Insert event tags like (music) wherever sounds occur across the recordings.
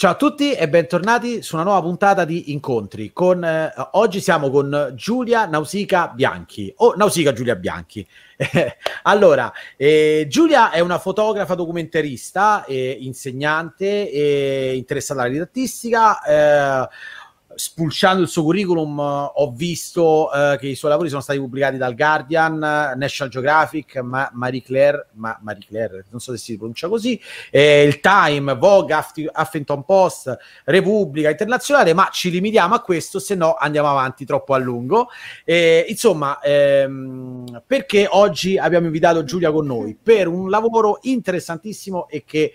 Ciao a tutti e bentornati su una nuova puntata di Incontri. Con, eh, oggi siamo con Giulia Nausica Bianchi o Nausica Giulia Bianchi. (laughs) allora, eh, Giulia è una fotografa documentarista, eh, insegnante, eh, interessata alla didattistica eh, spulciando il suo curriculum ho visto uh, che i suoi lavori sono stati pubblicati dal Guardian, National Geographic, Ma- Marie Claire, Ma- Marie Claire, non so se si pronuncia così, eh, il Time, Vogue, Huff- Huffington Post, Repubblica Internazionale, ma ci limitiamo a questo, se no andiamo avanti troppo a lungo. Eh, insomma, ehm, perché oggi abbiamo invitato Giulia con noi? Per un lavoro interessantissimo e che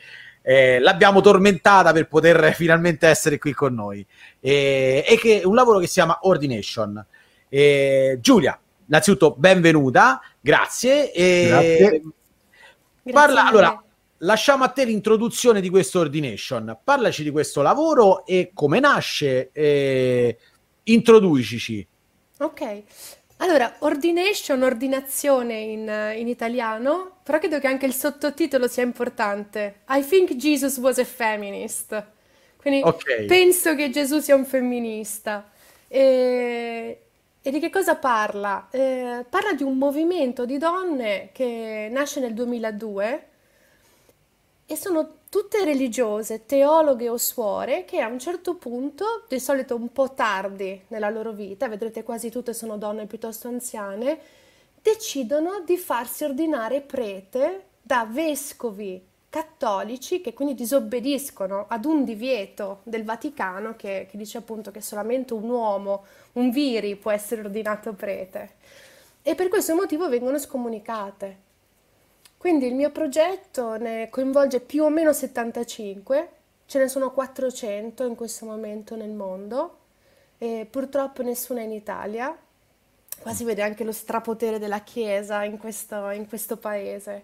eh, l'abbiamo tormentata per poter (laughs) finalmente essere qui con noi. E, e che è un lavoro che si chiama Ordination. E, Giulia, innanzitutto benvenuta, grazie. E, grazie. Parla, grazie allora, lasciamo a te l'introduzione di questo Ordination. Parlaci di questo lavoro e come nasce. E, introducici. Ok. Allora, ordination, ordinazione in, in italiano, però credo che anche il sottotitolo sia importante. I think Jesus was a feminist. Quindi okay. penso che Gesù sia un femminista. E, e di che cosa parla? Eh, parla di un movimento di donne che nasce nel 2002 e sono tutte religiose, teologhe o suore, che a un certo punto, di solito un po' tardi nella loro vita, vedrete quasi tutte sono donne piuttosto anziane, decidono di farsi ordinare prete da vescovi cattolici che quindi disobbediscono ad un divieto del Vaticano che, che dice appunto che solamente un uomo, un viri, può essere ordinato prete. E per questo motivo vengono scomunicate. Quindi il mio progetto ne coinvolge più o meno 75, ce ne sono 400 in questo momento nel mondo e purtroppo nessuna in Italia. Qua si vede anche lo strapotere della Chiesa in questo, in questo paese.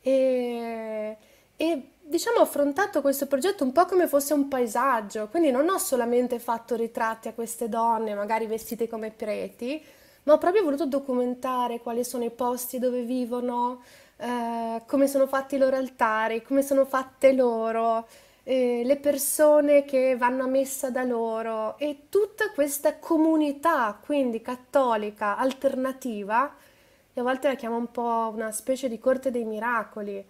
E, e diciamo ho affrontato questo progetto un po' come fosse un paesaggio, quindi non ho solamente fatto ritratti a queste donne, magari vestite come preti, ma ho proprio voluto documentare quali sono i posti dove vivono, eh, come sono fatti i loro altari, come sono fatte loro, eh, le persone che vanno a messa da loro e tutta questa comunità, quindi cattolica, alternativa, e a volte la chiamo un po' una specie di corte dei miracoli,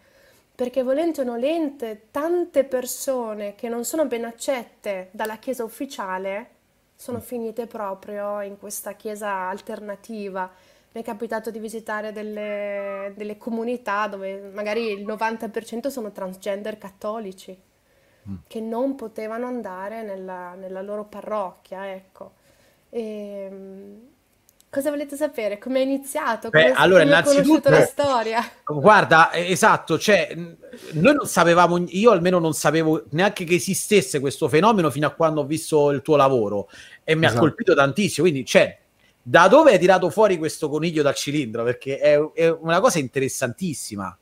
perché volente o nolente tante persone che non sono ben accette dalla Chiesa ufficiale sono finite proprio in questa Chiesa alternativa mi è capitato di visitare delle, delle comunità dove magari il 90% sono transgender cattolici mm. che non potevano andare nella, nella loro parrocchia, ecco. E, ehm, cosa volete sapere? Come è iniziato? Come, Beh, allora, come innanzitutto la storia? Guarda, esatto, cioè, noi non sapevamo, io almeno non sapevo neanche che esistesse questo fenomeno fino a quando ho visto il tuo lavoro e mi esatto. ha colpito tantissimo, quindi c'è da dove hai tirato fuori questo coniglio dal cilindro? Perché è, è una cosa interessantissima.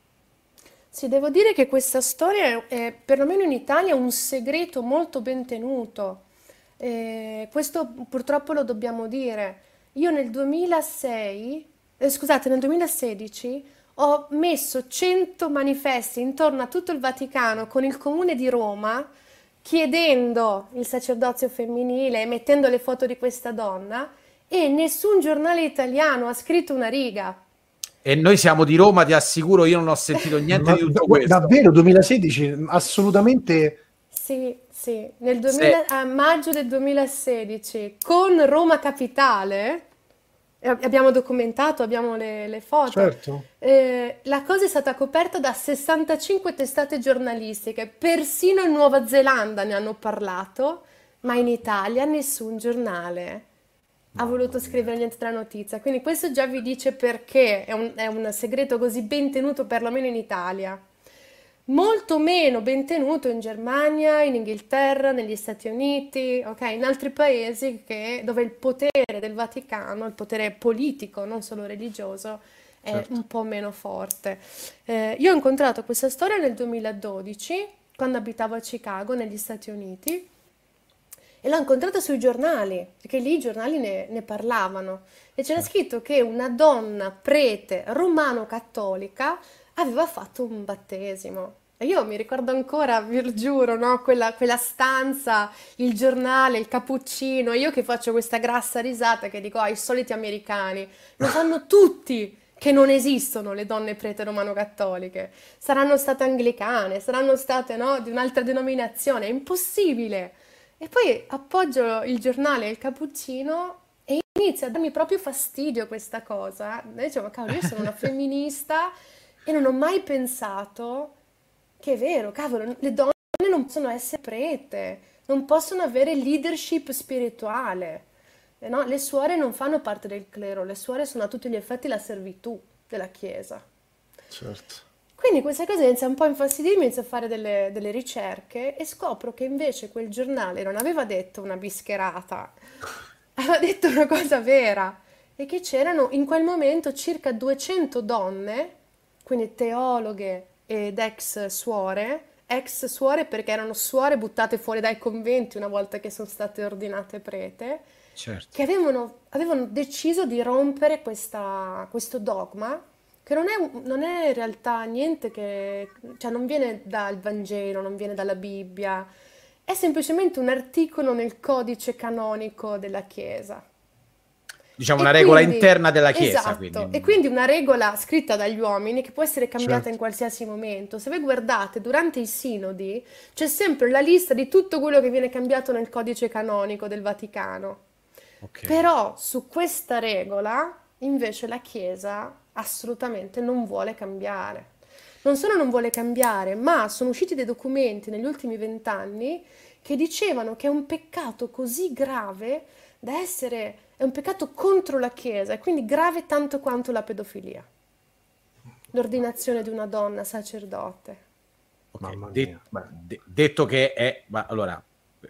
Sì, devo dire che questa storia è, perlomeno in Italia un segreto molto ben tenuto. Eh, questo purtroppo lo dobbiamo dire. Io nel 2006, eh, scusate, nel 2016 ho messo 100 manifesti intorno a tutto il Vaticano con il comune di Roma chiedendo il sacerdozio femminile e mettendo le foto di questa donna e nessun giornale italiano ha scritto una riga. E noi siamo di Roma, ti assicuro, io non ho sentito niente di tutto questo. Davvero, 2016, assolutamente... Sì, sì, nel 2000, a maggio del 2016, con Roma Capitale, abbiamo documentato, abbiamo le, le foto, certo. eh, la cosa è stata coperta da 65 testate giornalistiche, persino in Nuova Zelanda ne hanno parlato, ma in Italia nessun giornale ha voluto scrivere niente della notizia. Quindi questo già vi dice perché è un, è un segreto così ben tenuto, perlomeno in Italia. Molto meno ben tenuto in Germania, in Inghilterra, negli Stati Uniti, ok? In altri paesi che, dove il potere del Vaticano, il potere politico, non solo religioso, è certo. un po' meno forte. Eh, io ho incontrato questa storia nel 2012, quando abitavo a Chicago, negli Stati Uniti, e l'ho incontrata sui giornali, perché lì i giornali ne, ne parlavano. E c'era scritto che una donna prete romano-cattolica aveva fatto un battesimo. E io mi ricordo ancora, vi giuro, no? Quella, quella stanza, il giornale, il cappuccino, io che faccio questa grassa risata che dico, ah, i soliti americani, lo fanno (laughs) tutti che non esistono le donne prete romano-cattoliche, saranno state anglicane, saranno state no, di un'altra denominazione, è impossibile. E poi appoggio il giornale e il cappuccino e inizia a darmi proprio fastidio questa cosa. E dicevo, cavolo, io sono una (laughs) femminista e non ho mai pensato che è vero, cavolo, le donne non possono essere prete, non possono avere leadership spirituale. Eh, no? Le suore non fanno parte del clero, le suore sono a tutti gli effetti la servitù della Chiesa. Certo. Quindi questa cosa inizia un po' a infastidirmi, inizio a fare delle, delle, ricerche e scopro che invece quel giornale non aveva detto una bischerata, (laughs) aveva detto una cosa vera e che c'erano in quel momento circa 200 donne, quindi teologhe ed ex suore, ex suore perché erano suore buttate fuori dai conventi una volta che sono state ordinate prete, certo. che avevano, avevano, deciso di rompere questa, questo dogma che non è, non è, in realtà niente che, cioè non viene dal Vangelo, non viene dalla Bibbia, è semplicemente un articolo nel codice canonico della Chiesa. Diciamo una regola quindi, interna della Chiesa. Esatto, quindi. e quindi una regola scritta dagli uomini che può essere cambiata certo. in qualsiasi momento. Se voi guardate durante i sinodi c'è sempre la lista di tutto quello che viene cambiato nel codice canonico del Vaticano. Okay. Però su questa regola invece la Chiesa assolutamente non vuole cambiare. Non solo non vuole cambiare, ma sono usciti dei documenti negli ultimi vent'anni che dicevano che è un peccato così grave da essere, è un peccato contro la Chiesa e quindi grave tanto quanto la pedofilia. L'ordinazione di una donna sacerdote. Okay. De- de- detto che è, ma allora,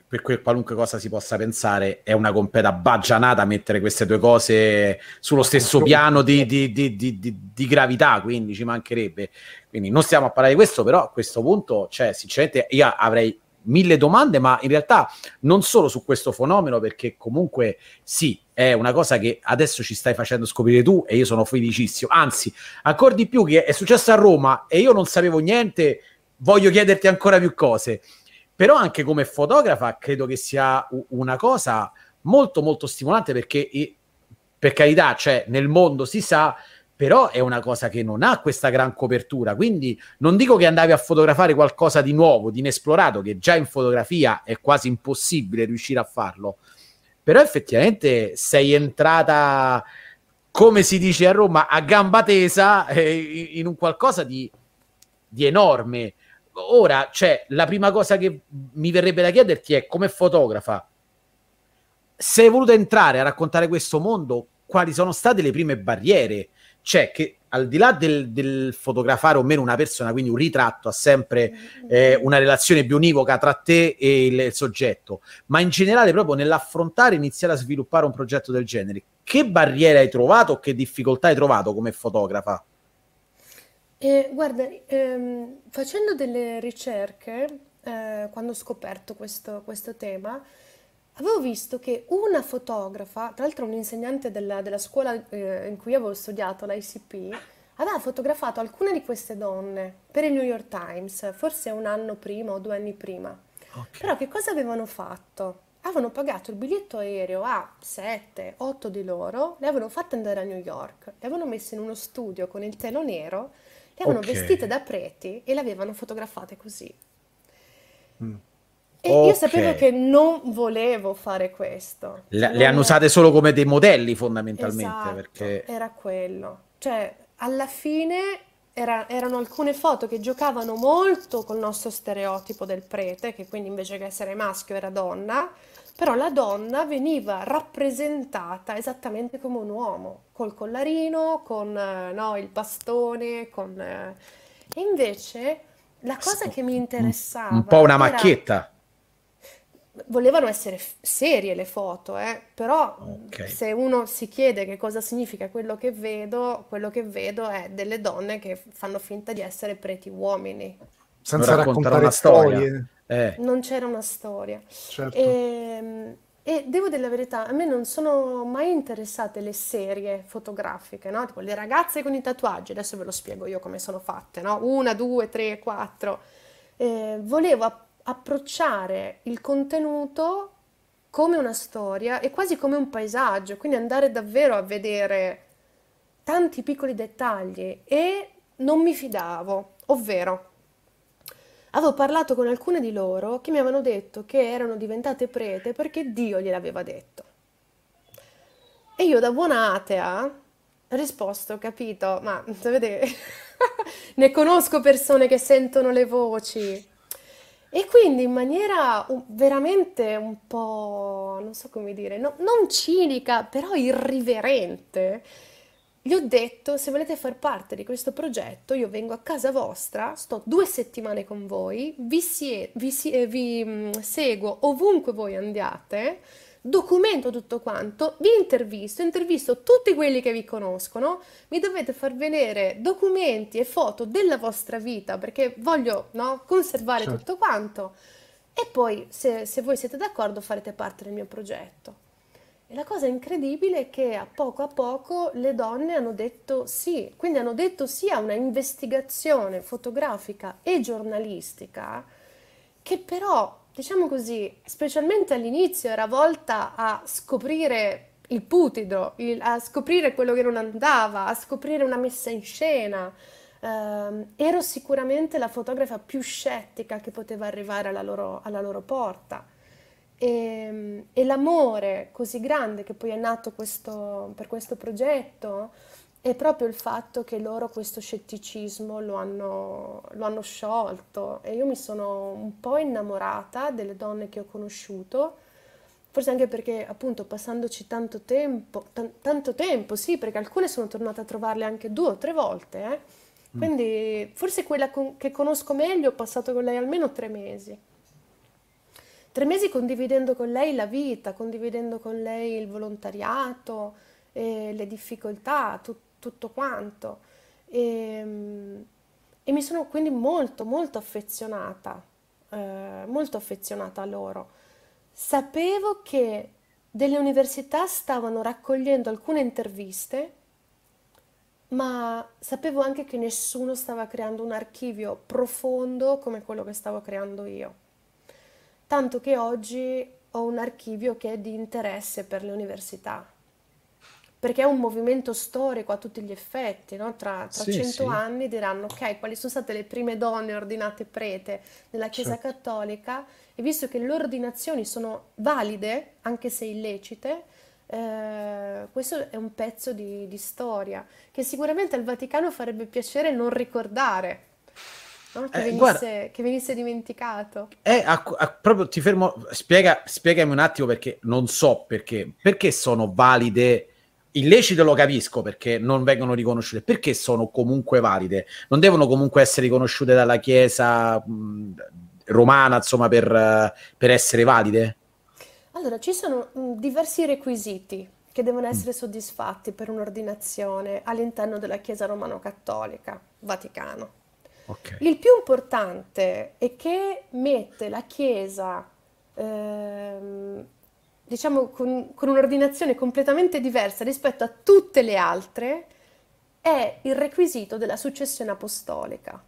per quel qualunque cosa si possa pensare, è una completa baggianata mettere queste due cose sullo stesso piano di, di, di, di, gravità, quindi ci mancherebbe. Quindi non stiamo a parlare di questo, però a questo punto, cioè, sinceramente, io avrei mille domande, ma in realtà non solo su questo fenomeno, perché comunque sì, è una cosa che adesso ci stai facendo scoprire tu e io sono felicissimo. Anzi, ancora di più che è successo a Roma e io non sapevo niente, voglio chiederti ancora più cose però anche come fotografa credo che sia una cosa molto molto stimolante perché per carità, cioè nel mondo si sa, però è una cosa che non ha questa gran copertura, quindi non dico che andavi a fotografare qualcosa di nuovo, di inesplorato, che già in fotografia è quasi impossibile riuscire a farlo, però effettivamente sei entrata, come si dice a Roma, a gamba tesa eh, in un qualcosa di, di enorme ora, cioè, la prima cosa che mi verrebbe da chiederti è come fotografa, se hai voluto entrare a raccontare questo mondo, quali sono state le prime barriere? Cioè, che al di là del, del fotografare o meno una persona, quindi un ritratto ha sempre eh, una relazione più univoca tra te e il, il soggetto, ma in generale proprio nell'affrontare iniziare a sviluppare un progetto del genere, che barriere hai trovato o che difficoltà hai trovato come fotografa? E guarda, ehm, facendo delle ricerche, eh, quando ho scoperto questo, questo tema, avevo visto che una fotografa, tra l'altro un insegnante della, della scuola eh, in cui avevo studiato, l'ICP, aveva fotografato alcune di queste donne per il New York Times, forse un anno prima o due anni prima. Okay. Però che cosa avevano fatto? Avevano pagato il biglietto aereo a 7, 8 di loro, le avevano fatte andare a New York, le avevano messe in uno studio con il telo nero le avevano okay. vestite da preti e le avevano fotografate così. Mm. E okay. io sapevo che non volevo fare questo. Le, le hanno usate solo come dei modelli fondamentalmente. Esatto, perché... era quello. Cioè, alla fine era, erano alcune foto che giocavano molto col nostro stereotipo del prete, che quindi invece che essere maschio era donna, però la donna veniva rappresentata esattamente come un uomo, col collarino, con eh, no, il bastone, con... Eh, e invece la cosa che mi interessava... Un po' una macchietta. Volevano essere serie le foto, eh? però okay. se uno si chiede che cosa significa quello che vedo, quello che vedo è delle donne che fanno finta di essere preti uomini. Senza raccontare, raccontare storie. Eh. Non c'era una storia. Certo. E, ehm, E devo dire la verità, a me non sono mai interessate le serie fotografiche, no? Tipo le ragazze con i tatuaggi, adesso ve lo spiego io come sono fatte, no? Una, due, tre, quattro. Eh, volevo app- approcciare il contenuto come una storia e quasi come un paesaggio, quindi andare davvero a vedere tanti piccoli dettagli e non mi fidavo, ovvero Avevo parlato con alcune di loro che mi avevano detto che erano diventate prete perché Dio gliel'aveva detto. E io da buona atea ho risposto, capito, ma sapete, (laughs) ne conosco persone che sentono le voci. E quindi in maniera veramente un po', non so come dire, no, non cinica, però irriverente, gli ho detto, se volete far parte di questo progetto, io vengo a casa vostra, sto due settimane con voi, vi, sie- vi, sie- vi mm, seguo ovunque voi andiate, documento tutto quanto, vi intervisto, intervisto tutti quelli che vi conoscono, mi dovete far vedere documenti e foto della vostra vita perché voglio no, conservare certo. tutto quanto e poi se, se voi siete d'accordo farete parte del mio progetto. E la cosa incredibile è che a poco a poco le donne hanno detto sì, quindi hanno detto sì a una investigazione fotografica e giornalistica che però, diciamo così, specialmente all'inizio era volta a scoprire il putido, il, a scoprire quello che non andava, a scoprire una messa in scena. Uh, ero sicuramente la fotografa più scettica che poteva arrivare alla loro, alla loro porta. E, e l'amore così grande che poi è nato questo, per questo progetto è proprio il fatto che loro questo scetticismo lo hanno, lo hanno sciolto e io mi sono un po' innamorata delle donne che ho conosciuto, forse anche perché appunto passandoci tanto tempo, t- tanto tempo, sì, perché alcune sono tornata a trovarle anche due o tre volte, eh? Mm. quindi forse quella con- che conosco meglio ho passato con lei almeno tre mesi. Tre mesi condividendo con lei la vita, condividendo con lei il volontariato, eh, le difficoltà, tu, tutto quanto. E, e, mi sono quindi molto, molto affezionata, eh, molto affezionata a loro. Sapevo che delle università stavano raccogliendo alcune interviste, ma sapevo anche che nessuno stava creando un archivio profondo come quello che stavo creando io tanto che oggi ho un archivio che è di interesse per le università, perché è un movimento storico a tutti gli effetti, no? tra, tra sì, 100 sì. anni diranno ok, quali sono state le prime donne ordinate prete nella Chiesa certo. Cattolica e visto che le ordinazioni sono valide, anche se illecite, eh, questo è un pezzo di, di storia che sicuramente al Vaticano farebbe piacere non ricordare, No? Che, eh, venisse, guarda, che, venisse, dimenticato. Eh, a, a, proprio ti fermo, spiega, spiegami un attimo perché non so perché, perché sono valide. Illecite lo capisco perché non vengono riconosciute, perché sono comunque valide? Non devono comunque essere riconosciute dalla Chiesa mh, romana, insomma, per, per, essere valide? Allora, ci sono mh, diversi requisiti che devono essere mm. soddisfatti per un'ordinazione all'interno della Chiesa romano-cattolica, Vaticano. Okay. Il più importante è che mette la Chiesa, ehm, diciamo, con, con un'ordinazione completamente diversa rispetto a tutte le altre, è il requisito della successione apostolica.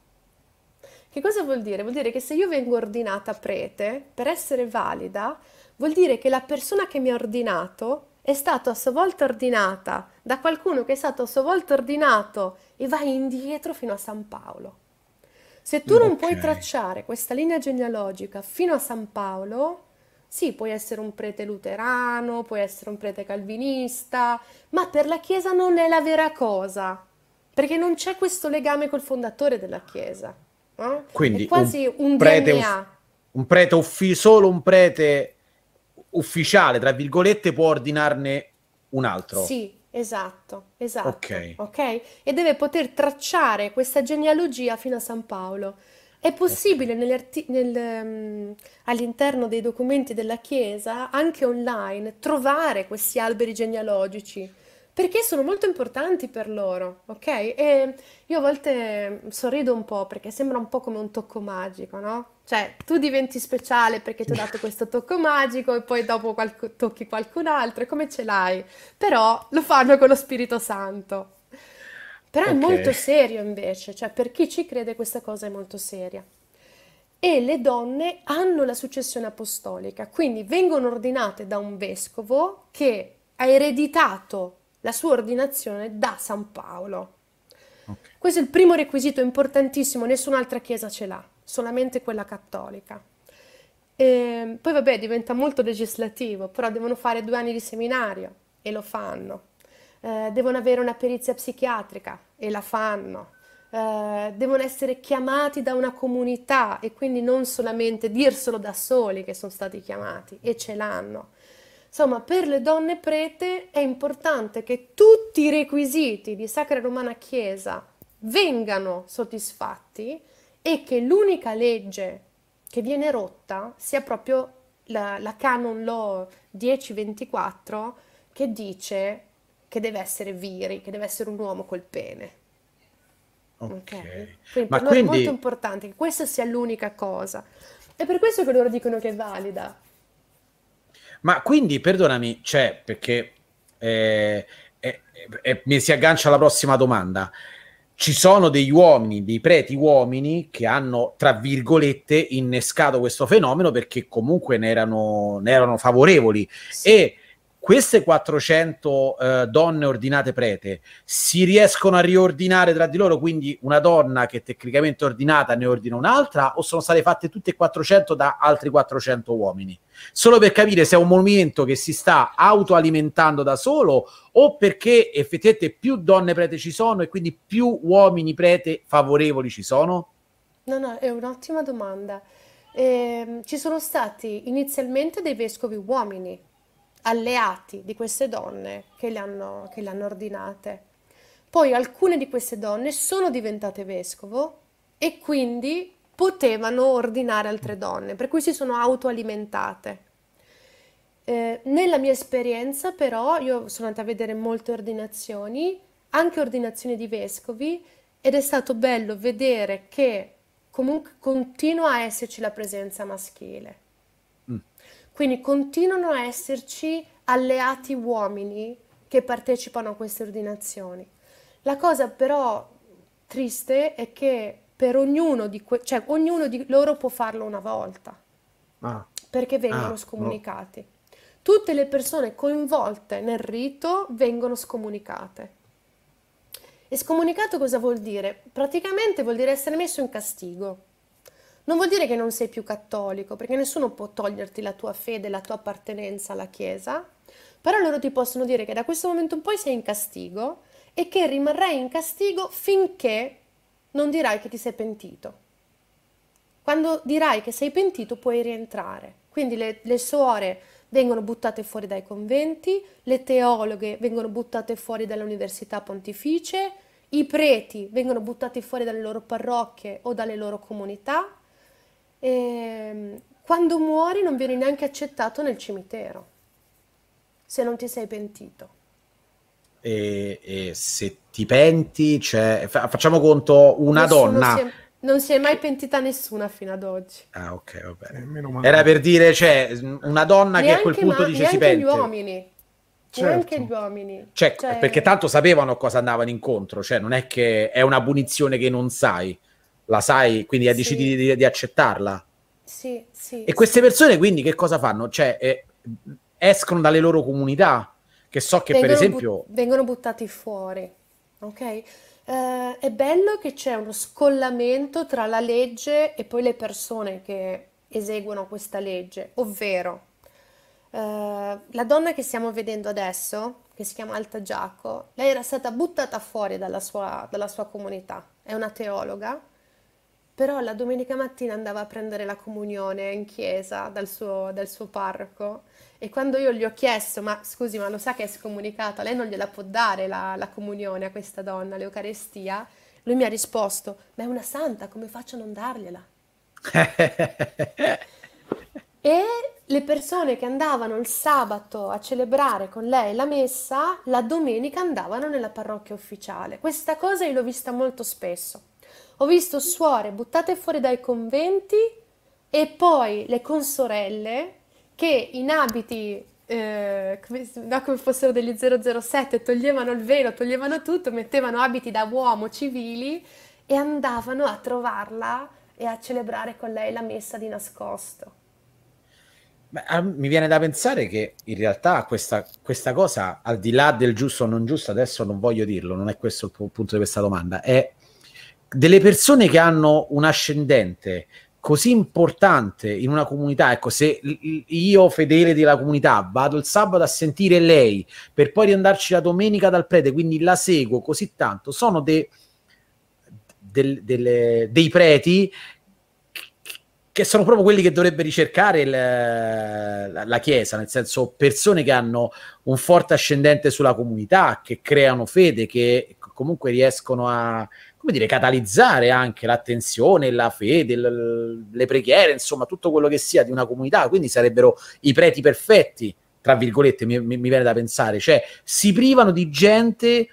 Che cosa vuol dire? Vuol dire che se io vengo ordinata prete, per essere valida, vuol dire che la persona che mi ha ordinato è stata a sua volta ordinata da qualcuno che è stato a sua volta ordinato e va indietro fino a San Paolo. Se tu non puoi tracciare questa linea genealogica fino a San Paolo, sì, puoi essere un prete luterano, puoi essere un prete calvinista, ma per la Chiesa non è la vera cosa, perché non c'è questo legame col fondatore della Chiesa. No? Quindi è quasi un, un prete, DNA. un prete uffi- solo un prete ufficiale, tra virgolette, può ordinarne un altro. Sì, Esatto, esatto. Ok. Ok? E deve poter tracciare questa genealogia fino a San Paolo. È possibile arti- nel, um, all'interno dei documenti della Chiesa, anche online, trovare questi alberi genealogici perché sono molto importanti per loro, ok? E io a volte sorrido un po' perché sembra un po' come un tocco magico, no? Cioè, tu diventi speciale perché ti ho dato questo tocco magico e poi dopo qualc- tocchi qualcun altro, e come ce l'hai? Però lo fanno con lo Spirito Santo. Però è molto serio invece, cioè per chi ci crede questa cosa è molto seria. E le donne hanno la successione apostolica, quindi vengono ordinate da un vescovo che ha ereditato la sua ordinazione da San Paolo. Ok. Questo è il primo requisito importantissimo, nessun'altra chiesa ce l'ha, solamente quella cattolica. E poi vabbè, diventa molto legislativo, però devono fare due anni di seminario e lo fanno. Eh, devono avere una perizia psichiatrica e la fanno. Eh, devono essere chiamati da una comunità e quindi non solamente dirselo da soli che sono stati chiamati e ce l'hanno. Insomma, per le donne prete è importante che tutti i requisiti di Sacra Romana Chiesa vengano soddisfatti e che l'unica legge che viene rotta sia proprio la, la Canon Law 1024 che dice che deve essere viri, che deve essere un uomo col pene. Ok. Ok? Quindi Ma noi è molto quindi, importante che questa sia l'unica cosa. È per questo che loro dicono che è valida. ma quindi, perdonami, cioè, perché eh, eh, eh, mi si aggancia alla prossima domanda. Ci sono degli uomini, dei preti uomini che hanno, tra virgolette, innescato questo fenomeno perché comunque ne erano, ne erano favorevoli. Sì. E queste 400 eh, donne ordinate prete si riescono a riordinare tra di loro, quindi una donna che tecnicamente ordinata ne ordina un'altra, o sono state fatte tutte e 400 da altri 400 uomini? Solo per capire se è un movimento che si sta autoalimentando da solo o perché effettivamente più donne prete ci sono e quindi più uomini prete favorevoli ci sono? No, no, è un'ottima domanda. Ehm, ci sono stati inizialmente dei vescovi uomini, alleati di queste donne che le hanno, che le hanno ordinate. Poi alcune di queste donne sono diventate vescovo e quindi potevano ordinare altre donne, per cui si sono autoalimentate. Eh, nella mia esperienza, però, io sono andata a vedere molte ordinazioni, anche ordinazioni di vescovi, ed è stato bello vedere che comunque continua a esserci la presenza maschile. Quindi continuano a esserci alleati uomini che partecipano a queste ordinazioni. La cosa però triste è che per ognuno di, que- cioè, ognuno di loro può farlo una volta Ah, perché vengono Ah, no. scomunicati. Tutte le persone coinvolte nel rito vengono scomunicate. E scomunicato cosa vuol dire? Praticamente vuol dire essere messo in castigo. Non vuol dire che non sei più cattolico, perché nessuno può toglierti la tua fede, la tua appartenenza alla Chiesa, però loro ti possono dire che da questo momento in poi sei in castigo e che rimarrai in castigo finché non dirai che ti sei pentito. Quando dirai che sei pentito puoi rientrare. Quindi le, le suore vengono buttate fuori dai conventi, le teologhe vengono buttate fuori dalle università pontificie, i preti vengono buttati fuori dalle loro parrocchie o dalle loro comunità. E quando muori non vieni neanche accettato nel cimitero se non ti sei pentito. E, e se ti penti, cioè, fa- facciamo conto una Nessuno donna. si è- non si è mai pentita nessuna fino ad oggi. Ah, ok, va eh, bene. meno male. Era per dire, cioè, una donna che a quel Neanche, punto ma- dice si neanche gli pente. uomini. Certo. Neanche gli uomini. Cioè, Cioè, perché tanto sapevano a cosa andavano incontro, cioè non è che è una punizione che non sai, la sai, quindi Sì. decidi di, di accettarla. Sì, sì, E queste sì. persone quindi che cosa fanno? Cioè, eh, escono dalle loro comunità, che so che per vengono, esempio... but- vengono buttati fuori, ok? Eh, è bello che c'è uno scollamento tra la legge e poi le persone che eseguono questa legge, ovvero eh, la donna che stiamo vedendo adesso, che si chiama Alta Giaco, lei era stata buttata fuori dalla sua, dalla sua comunità, è una teologa, però la domenica mattina andava a prendere la comunione in chiesa dal suo, dal suo parroco e quando io gli ho chiesto, ma scusi, ma lo sa che è scomunicata, lei non gliela può dare la, la comunione a questa donna, l'Eucarestia? Lui mi ha risposto, ma è una santa, come faccio a non dargliela? (laughs) E le persone che andavano il sabato a celebrare con lei la messa, la domenica andavano nella parrocchia ufficiale. Questa cosa io l'ho vista molto spesso. Ho visto suore buttate fuori dai conventi e poi le consorelle che in abiti eh, come, no, come fossero degli 007 toglievano il velo, toglievano tutto, mettevano abiti da uomo civili e andavano a trovarla e a celebrare con lei la messa di nascosto. Beh, mi viene da pensare che in realtà questa, questa, cosa, al di là del giusto o non giusto, adesso non voglio dirlo, non è questo il punto di questa domanda, è delle persone che hanno un ascendente così importante in una comunità, ecco, se io fedele della comunità vado il sabato a sentire lei per poi riandarci la domenica dal prete, quindi la seguo così tanto, sono de, de, de, dei preti che sono proprio quelli che dovrebbe ricercare la, la, Chiesa, nel senso persone che hanno un forte ascendente sulla comunità, che creano fede, che comunque riescono a come dire, catalizzare anche l'attenzione, la fede, le, le preghiere, insomma, tutto quello che sia di una comunità. Quindi sarebbero i preti perfetti, tra virgolette, mi, mi, mi viene da pensare, cioè si privano di gente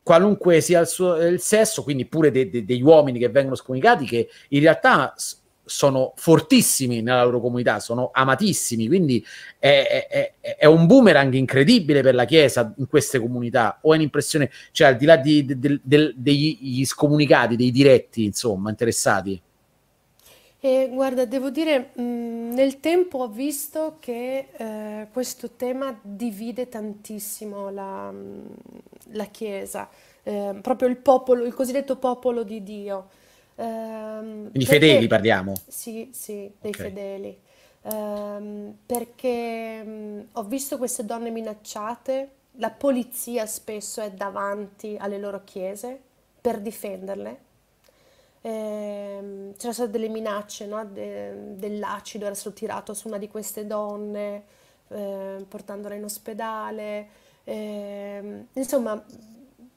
qualunque sia il, suo, il sesso, quindi pure de, de, degli uomini che vengono scomunicati, che in realtà sono fortissimi nella loro comunità, sono amatissimi, quindi è, è, è, un boomerang incredibile per la Chiesa in queste comunità. Ho un'impressione, cioè al di là di, de, de, de, degli scomunicati, dei diretti, insomma, interessati. E guarda, devo dire, mh, nel tempo ho visto che eh, questo tema divide tantissimo la, la Chiesa, eh, proprio il popolo, il cosiddetto popolo di Dio. Ehm, Quindi perché, fedeli parliamo? Sì, sì, dei okay. fedeli. Ehm, perché mh, ho visto queste donne minacciate, la polizia spesso è davanti alle loro chiese per difenderle. Ehm, c'erano state delle minacce no? De, dell'acido era stato tirato su una di queste donne eh, portandola in ospedale eh, insomma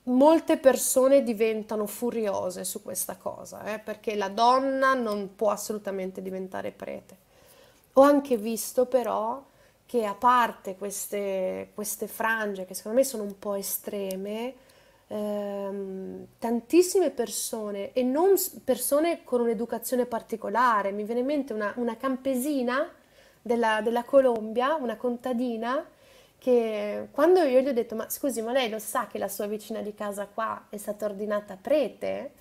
molte persone diventano furiose su questa cosa, eh, perché la donna non può assolutamente diventare prete. Ho anche visto però che a parte queste, queste frange, che secondo me sono un po' estreme, ehm, tantissime persone, e non persone con un'educazione particolare, mi viene in mente una, una campesina della, della Colombia, una contadina, che quando io gli ho detto, ma scusi, ma lei lo sa che la sua vicina di casa qua è stata ordinata prete?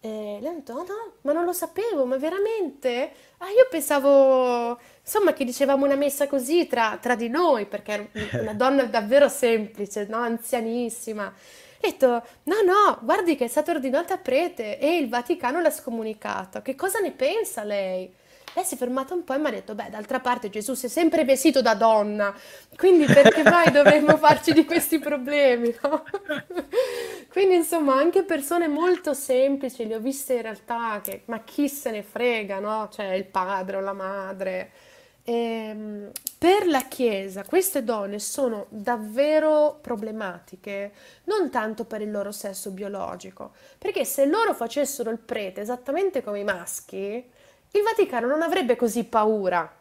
E lei ha detto, oh no, ma non lo sapevo, ma veramente? Ah, io pensavo, insomma, che dicevamo una messa così tra, tra di noi, perché era (laughs) una donna davvero semplice, no? anzianissima. Ho detto, no, no, guardi che è stata ordinata prete e il Vaticano l'ha scomunicato. Che cosa ne pensa lei? Lei si è fermata un po' e mi ha detto, beh, d'altra parte Gesù si è sempre vestito da donna, quindi perché (laughs) mai dovremmo farci di questi problemi, no? (laughs) quindi insomma anche persone molto semplici, le ho viste in realtà che, ma chi se ne frega, no? Cioè il padre o la madre. E, ehm, per la Chiesa queste donne sono davvero problematiche, non tanto per il loro sesso biologico, perché se loro facessero il prete esattamente come i maschi, il Vaticano non avrebbe così paura.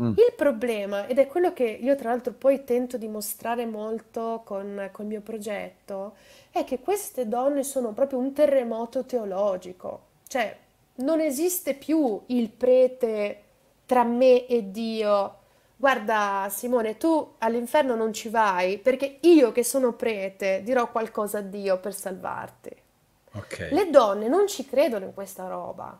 Mm. Il problema, ed è quello che io tra l'altro poi tento di mostrare molto con, con il mio progetto, è che queste donne sono proprio un terremoto teologico. Cioè, non esiste più il prete tra me e Dio. Guarda Simone, tu all'inferno non ci vai perché io che sono prete dirò qualcosa a Dio per salvarti. Okay. Le donne non ci credono in questa roba.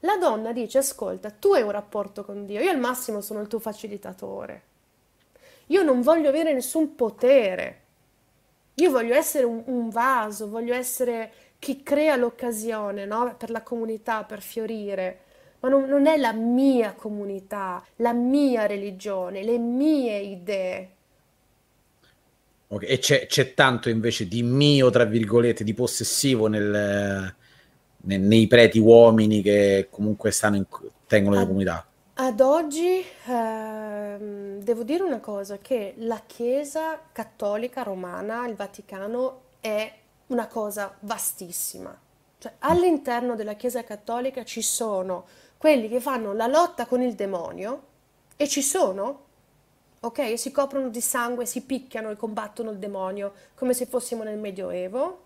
La donna dice, ascolta, tu hai un rapporto con Dio, io al massimo sono il tuo facilitatore. Io non voglio avere nessun potere. Io voglio essere un, un vaso, voglio essere chi crea l'occasione no? per la comunità, per fiorire. Ma non, non è la mia comunità, la mia religione, le mie idee. Okay. E c'è, c'è, tanto invece di mio, tra virgolette, di possessivo nel, nei, nei preti uomini che comunque stanno in, tengono ad, le comunità? Ad oggi ehm, devo dire una cosa, che la Chiesa cattolica romana, il Vaticano, è una cosa vastissima. Cioè, all'interno della Chiesa cattolica ci sono quelli che fanno la lotta con il demonio e ci sono, ok? Si coprono di sangue, si picchiano e combattono il demonio come se fossimo nel Medioevo,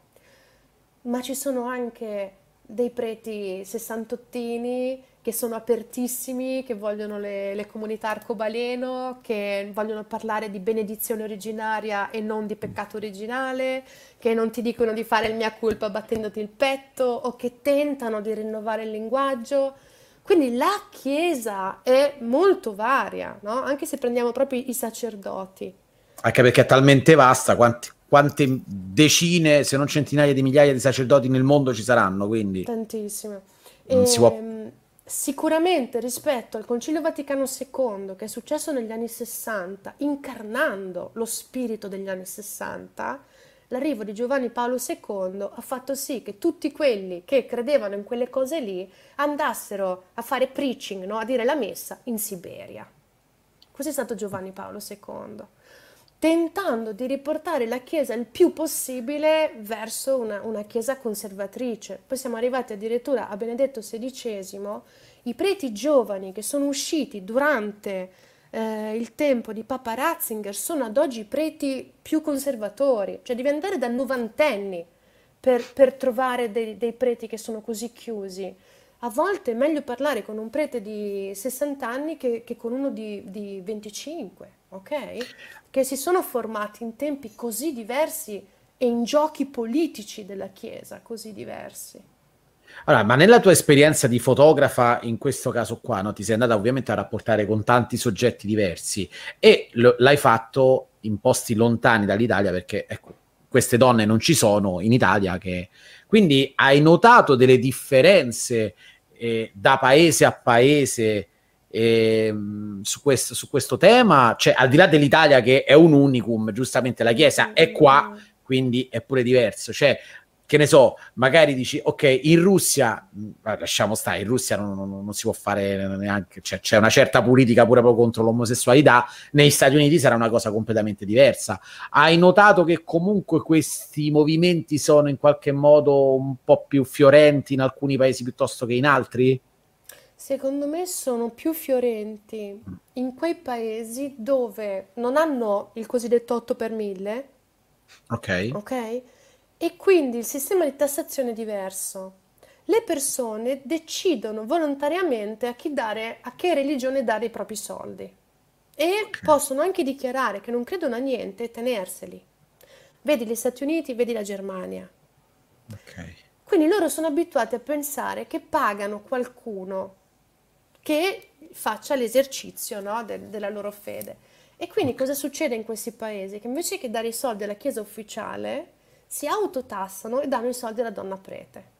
ma ci sono anche dei preti sessantottini che sono apertissimi, che vogliono le, le, comunità arcobaleno, che vogliono parlare di benedizione originaria e non di peccato originale, che non ti dicono di fare il mia colpa battendoti il petto o che tentano di rinnovare il linguaggio. Quindi la Chiesa è molto varia, no? anche se prendiamo proprio i sacerdoti. Anche perché è talmente vasta, quanti, quante decine, se non centinaia di migliaia di sacerdoti nel mondo ci saranno, quindi... Tantissime. E, può ehm, Sicuramente rispetto al Concilio Vaticano II, che è successo negli anni 60, incarnando lo spirito degli anni 60, l'arrivo di Giovanni Paolo II ha fatto sì che tutti quelli che credevano in quelle cose lì andassero a fare preaching, no? a dire la messa, in Siberia. Così è stato Giovanni Paolo II tentando di riportare la Chiesa il più possibile verso una, una, Chiesa conservatrice. Poi siamo arrivati addirittura a Benedetto XVI, i preti giovani che sono usciti durante eh, il tempo di Papa Ratzinger sono ad oggi preti più conservatori, cioè devi andare da novantenni per, per trovare dei, dei preti che sono così chiusi. A volte è meglio parlare con un prete di 60 anni che, che con uno di, di 25, ok? Che si sono formati in tempi così diversi e in giochi politici della Chiesa così diversi. Allora, ma nella tua esperienza di fotografa, in questo caso qua, no, ti sei andata ovviamente a rapportare con tanti soggetti diversi e lo, l'hai fatto in posti lontani dall'Italia perché ecco, queste donne non ci sono in Italia. Che... Quindi hai notato delle differenze eh, da paese a paese eh, su, questo, su, questo, tema, cioè al di là dell'Italia che è un unicum, giustamente la Chiesa è qua, quindi è pure diverso, cioè che ne so, magari dici, ok, in Russia, mm, lasciamo stare, in Russia non, non, non si può fare neanche, cioè, c'è una certa politica pure proprio contro l'omosessualità, negli Stati Uniti sarà una cosa completamente diversa. Hai notato che comunque questi movimenti sono in qualche modo un po' più fiorenti in alcuni paesi piuttosto che in altri? Secondo me sono più fiorenti in quei paesi dove non hanno il cosiddetto 8 per 1000. Ok. Ok? e quindi il sistema di tassazione è diverso. Le persone decidono volontariamente a, chi dare, a che religione dare i propri soldi e okay. possono anche dichiarare che non credono a niente e tenerseli. Vedi gli Stati Uniti, vedi la Germania. Okay. Quindi loro sono abituati a pensare che pagano qualcuno che faccia l'esercizio no, de- della loro fede. E quindi cosa succede in questi paesi? Che invece che dare i soldi alla Chiesa ufficiale, si autotassano e danno i soldi alla donna prete.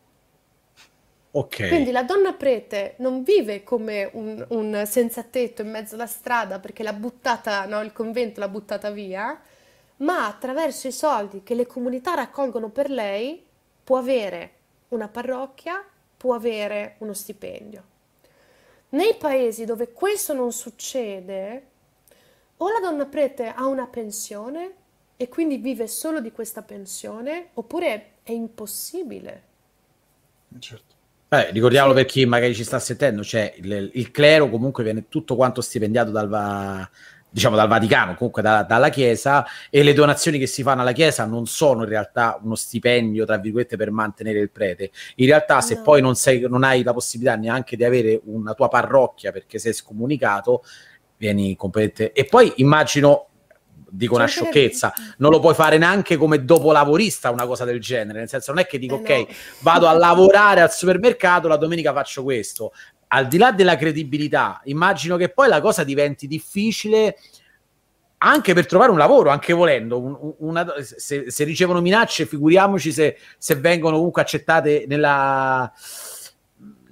Ok. Quindi la donna prete non vive come un, un senza tetto in mezzo alla strada perché l'ha buttata, no, il convento l'ha buttata via, ma attraverso i soldi che le comunità raccolgono per lei può avere una parrocchia, può avere uno stipendio. Nei paesi dove questo non succede, o la donna prete ha una pensione e quindi vive solo di questa pensione oppure è impossibile. Certo. Eh, ricordiamolo sì. per chi magari ci sta sentendo, cioè il, il, clero comunque viene tutto quanto stipendiato dal, diciamo, dal Vaticano, comunque da, dalla Chiesa, e le donazioni che si fanno alla Chiesa non sono in realtà uno stipendio, tra virgolette, per mantenere il prete. In realtà, se no. poi non, sei, non hai la possibilità neanche di avere una tua parrocchia perché sei scomunicato, vieni completamente... E poi immagino dico una sciocchezza, non lo puoi fare neanche come dopolavorista una cosa del genere, nel senso non è che dico eh ok, no. vado a (laughs) lavorare al supermercato, la domenica faccio questo. Al di là della credibilità, immagino che poi la cosa diventi difficile anche per trovare un lavoro, anche volendo. Un, una, se, se, ricevono minacce, figuriamoci se, se vengono comunque accettate nella,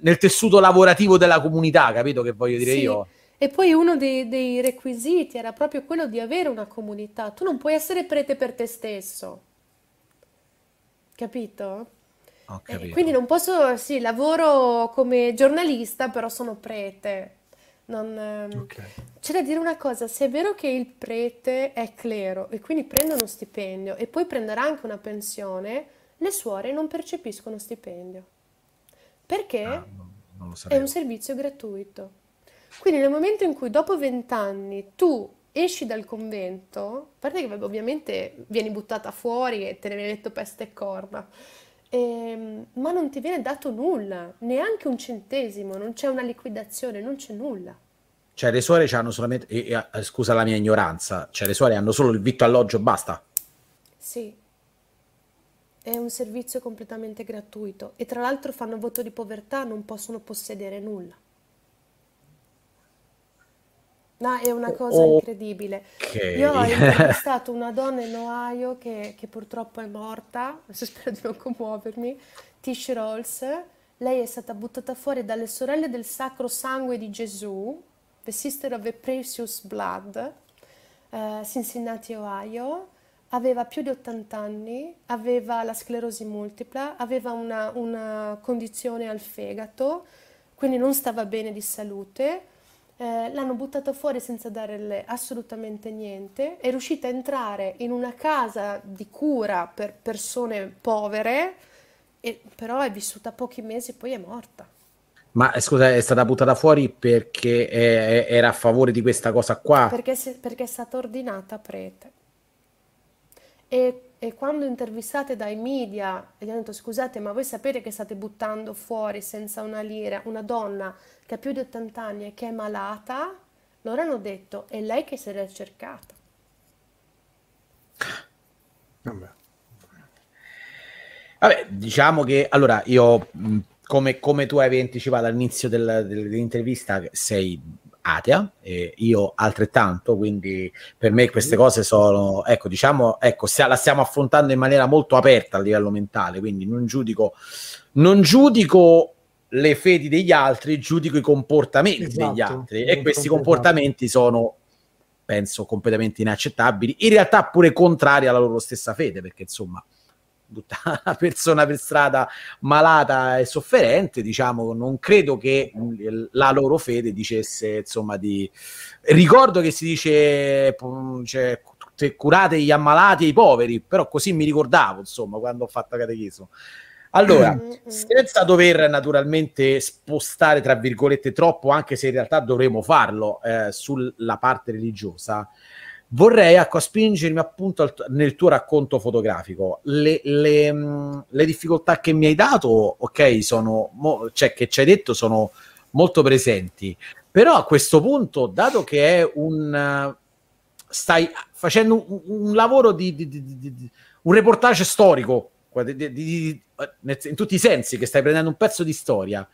nel tessuto lavorativo della comunità, capito che voglio dire sì. io? E poi uno dei, dei, requisiti era proprio quello di avere una comunità. Tu non puoi essere prete per te stesso. Capito? Eh, quindi non posso, sì, lavoro come giornalista, però sono prete. Non, ehm, okay. C'è da dire una cosa, se è vero che il prete è clero e quindi prende uno stipendio e poi prenderà anche una pensione, le suore non percepiscono stipendio. Perché ah, è un servizio gratuito. Quindi nel momento in cui dopo vent'anni tu esci dal convento, a parte che ovviamente vieni buttata fuori e te ne viene detto peste e corna, ehm, ma non ti viene dato nulla, neanche un centesimo, non c'è una liquidazione, non c'è nulla. Cioè le suore hanno solamente, e, e, scusa la mia ignoranza, cioè le suore hanno solo il vitto alloggio basta? Sì, è un servizio completamente gratuito e tra l'altro fanno voto di povertà, non possono possedere nulla. No, è una cosa incredibile. Io ho intervistato una donna in Ohio che, che purtroppo è morta, adesso (laughs) spero di non commuovermi, Tish Rolls. Lei è stata buttata fuori dalle sorelle del Sacro Sangue di Gesù, The Sister of the Precious Blood, uh, Cincinnati, Ohio. Aveva più di 80 anni, aveva la sclerosi multipla, aveva una, una condizione al fegato, quindi non stava bene di salute eh, l'hanno buttata fuori senza darle assolutamente niente, è riuscita a entrare in una casa di cura per persone povere, e, però è vissuta pochi mesi e poi è morta. Ma eh, scusa, è stata buttata fuori perché è, era a favore di questa cosa qua? Perché, se, perché è stata ordinata prete. E, e, quando intervistate dai media, gli hanno detto scusate, ma voi sapete che state buttando fuori senza una lira una donna che ha più di 80 anni e che è malata, loro hanno detto è lei che se l'è cercata. Vabbè. Vabbè, diciamo che allora io, come, come tu hai anticipato all'inizio del, dell'intervista, sei atea, e io altrettanto, quindi per me queste cose sono, ecco, diciamo, ecco, la stiamo affrontando in maniera molto aperta a livello mentale, quindi non giudico, non giudico le fedi degli altri, giudico i comportamenti esatto, degli altri e questi comportamenti sono penso completamente inaccettabili, in realtà pure contrari alla loro stessa fede, perché insomma buttare una (laughs) persona per strada malata e sofferente, diciamo, non credo che la loro fede dicesse, insomma, di... Ricordo che si dice, cioè, curate gli ammalati e i poveri, però così mi ricordavo, insomma, quando ho fatto catechismo. Allora, mm, mm. senza dover naturalmente spostare, tra virgolette, troppo, anche se in realtà dovremo farlo eh, sulla parte religiosa, vorrei ecco, spingermi appunto al, nel tuo racconto fotografico. Le, le, mm, le, difficoltà che mi hai dato, ok, sono, mo, cioè che ci hai detto, sono molto presenti. Però a questo punto, dato che è un... stai facendo un, un lavoro di, di, di, di un reportage storico in tutti i sensi, che stai prendendo un pezzo di storia,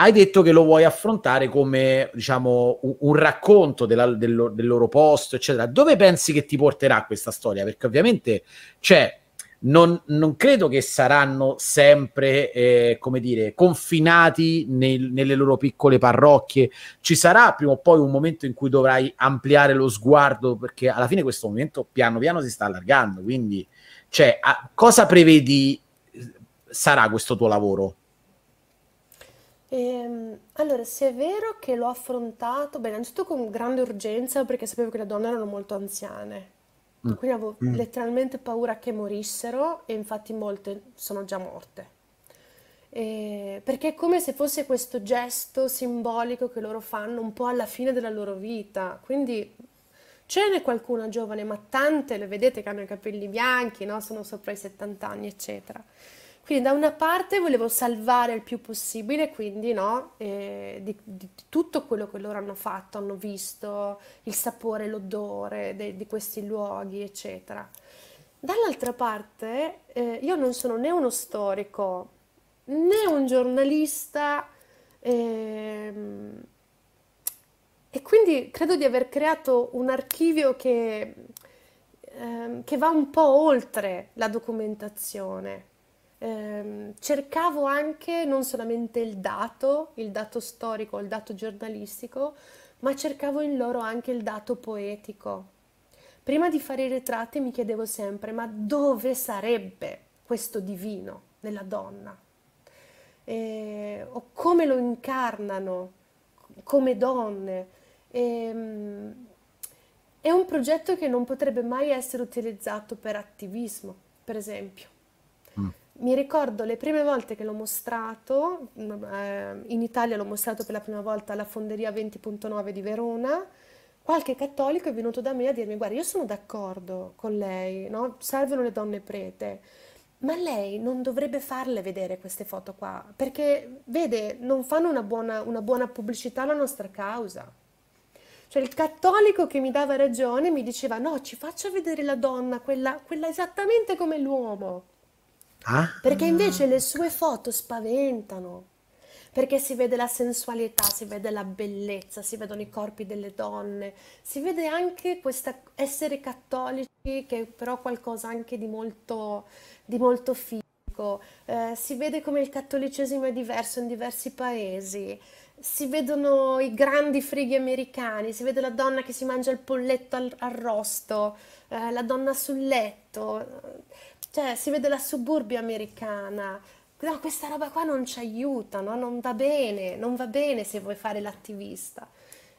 hai detto che lo vuoi affrontare come diciamo un, un racconto della, del, del, loro posto, eccetera. Dove pensi che ti porterà questa storia? Perché ovviamente c'è. Non, non, credo che saranno sempre, eh, come dire, confinati nel, nelle loro piccole parrocchie. Ci sarà prima o poi un momento in cui dovrai ampliare lo sguardo, perché alla fine questo momento piano piano si sta allargando. Quindi cioè, a, cosa prevedi sarà questo tuo lavoro? Ehm, allora, se è vero che l'ho affrontato, beh, innanzitutto con grande urgenza perché sapevo che le donne erano molto anziane, Mm. quindi avevo Mm. letteralmente paura che morissero e infatti molte sono già morte. Eh, perché è come se fosse questo gesto simbolico che loro fanno un po' alla fine della loro vita, quindi Ce n'è qualcuna giovane, ma tante le vedete che hanno i capelli bianchi, no? sono sopra i 70 anni, eccetera. Quindi da una parte volevo salvare il più possibile, quindi no, eh, di, di, tutto quello che loro hanno fatto, hanno visto, il sapore, l'odore de, di questi luoghi, eccetera. Dall'altra parte eh, io non sono né uno storico né un giornalista. Ehm, e quindi credo di aver creato un archivio che, ehm, che va un po' oltre la documentazione. Eh, cercavo anche non solamente il dato, il dato storico, il dato giornalistico, ma cercavo in loro anche il dato poetico. Prima di fare i ritratti mi chiedevo sempre, ma dove sarebbe questo divino nella donna? Eh, o come lo incarnano come donne? E, ehm, è un progetto che non potrebbe mai essere utilizzato per attivismo, per esempio. Mi ricordo le prime volte che l'ho mostrato, mm, eh, in Italia l'ho mostrato per la prima volta alla Fonderia 20.9 di Verona, qualche cattolico è venuto da me a dirmi guarda io sono d'accordo con lei, no? servono le donne prete, ma lei non dovrebbe farle vedere queste foto qua, perché vede, non fanno una buona, una buona pubblicità alla nostra causa. Cioè il cattolico che mi dava ragione mi diceva no, ci faccia vedere la donna, quella, quella esattamente come l'uomo. Ah. Perché invece le sue foto spaventano, perché si vede la sensualità, si vede la bellezza, si vedono i corpi delle donne, si vede anche questo essere cattolici che è però qualcosa anche di molto, di molto figo, eh, si vede come il cattolicesimo è diverso in diversi paesi, si vedono i grandi frighi americani, si vede la donna che si mangia il polletto arrosto, eh, la donna sul letto, cioè si vede la suburbia americana. No, questa roba qua non ci aiuta, no? non va bene, non va bene se vuoi fare l'attivista.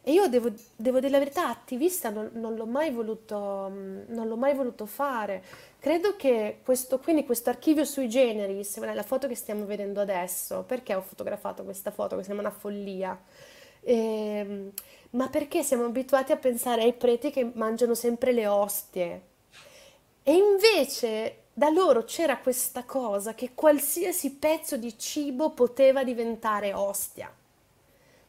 E io devo, devo dire la verità, attivista non, non, l'ho mai voluto, non l'ho mai voluto fare. Credo che questo, quindi questo archivio sui generis, la foto che stiamo vedendo adesso, perché ho fotografato questa foto che sembra una follia? Eh, ma perché siamo abituati a pensare ai preti che mangiano sempre le ostie. E invece da loro c'era questa cosa che qualsiasi pezzo di cibo poteva diventare ostia.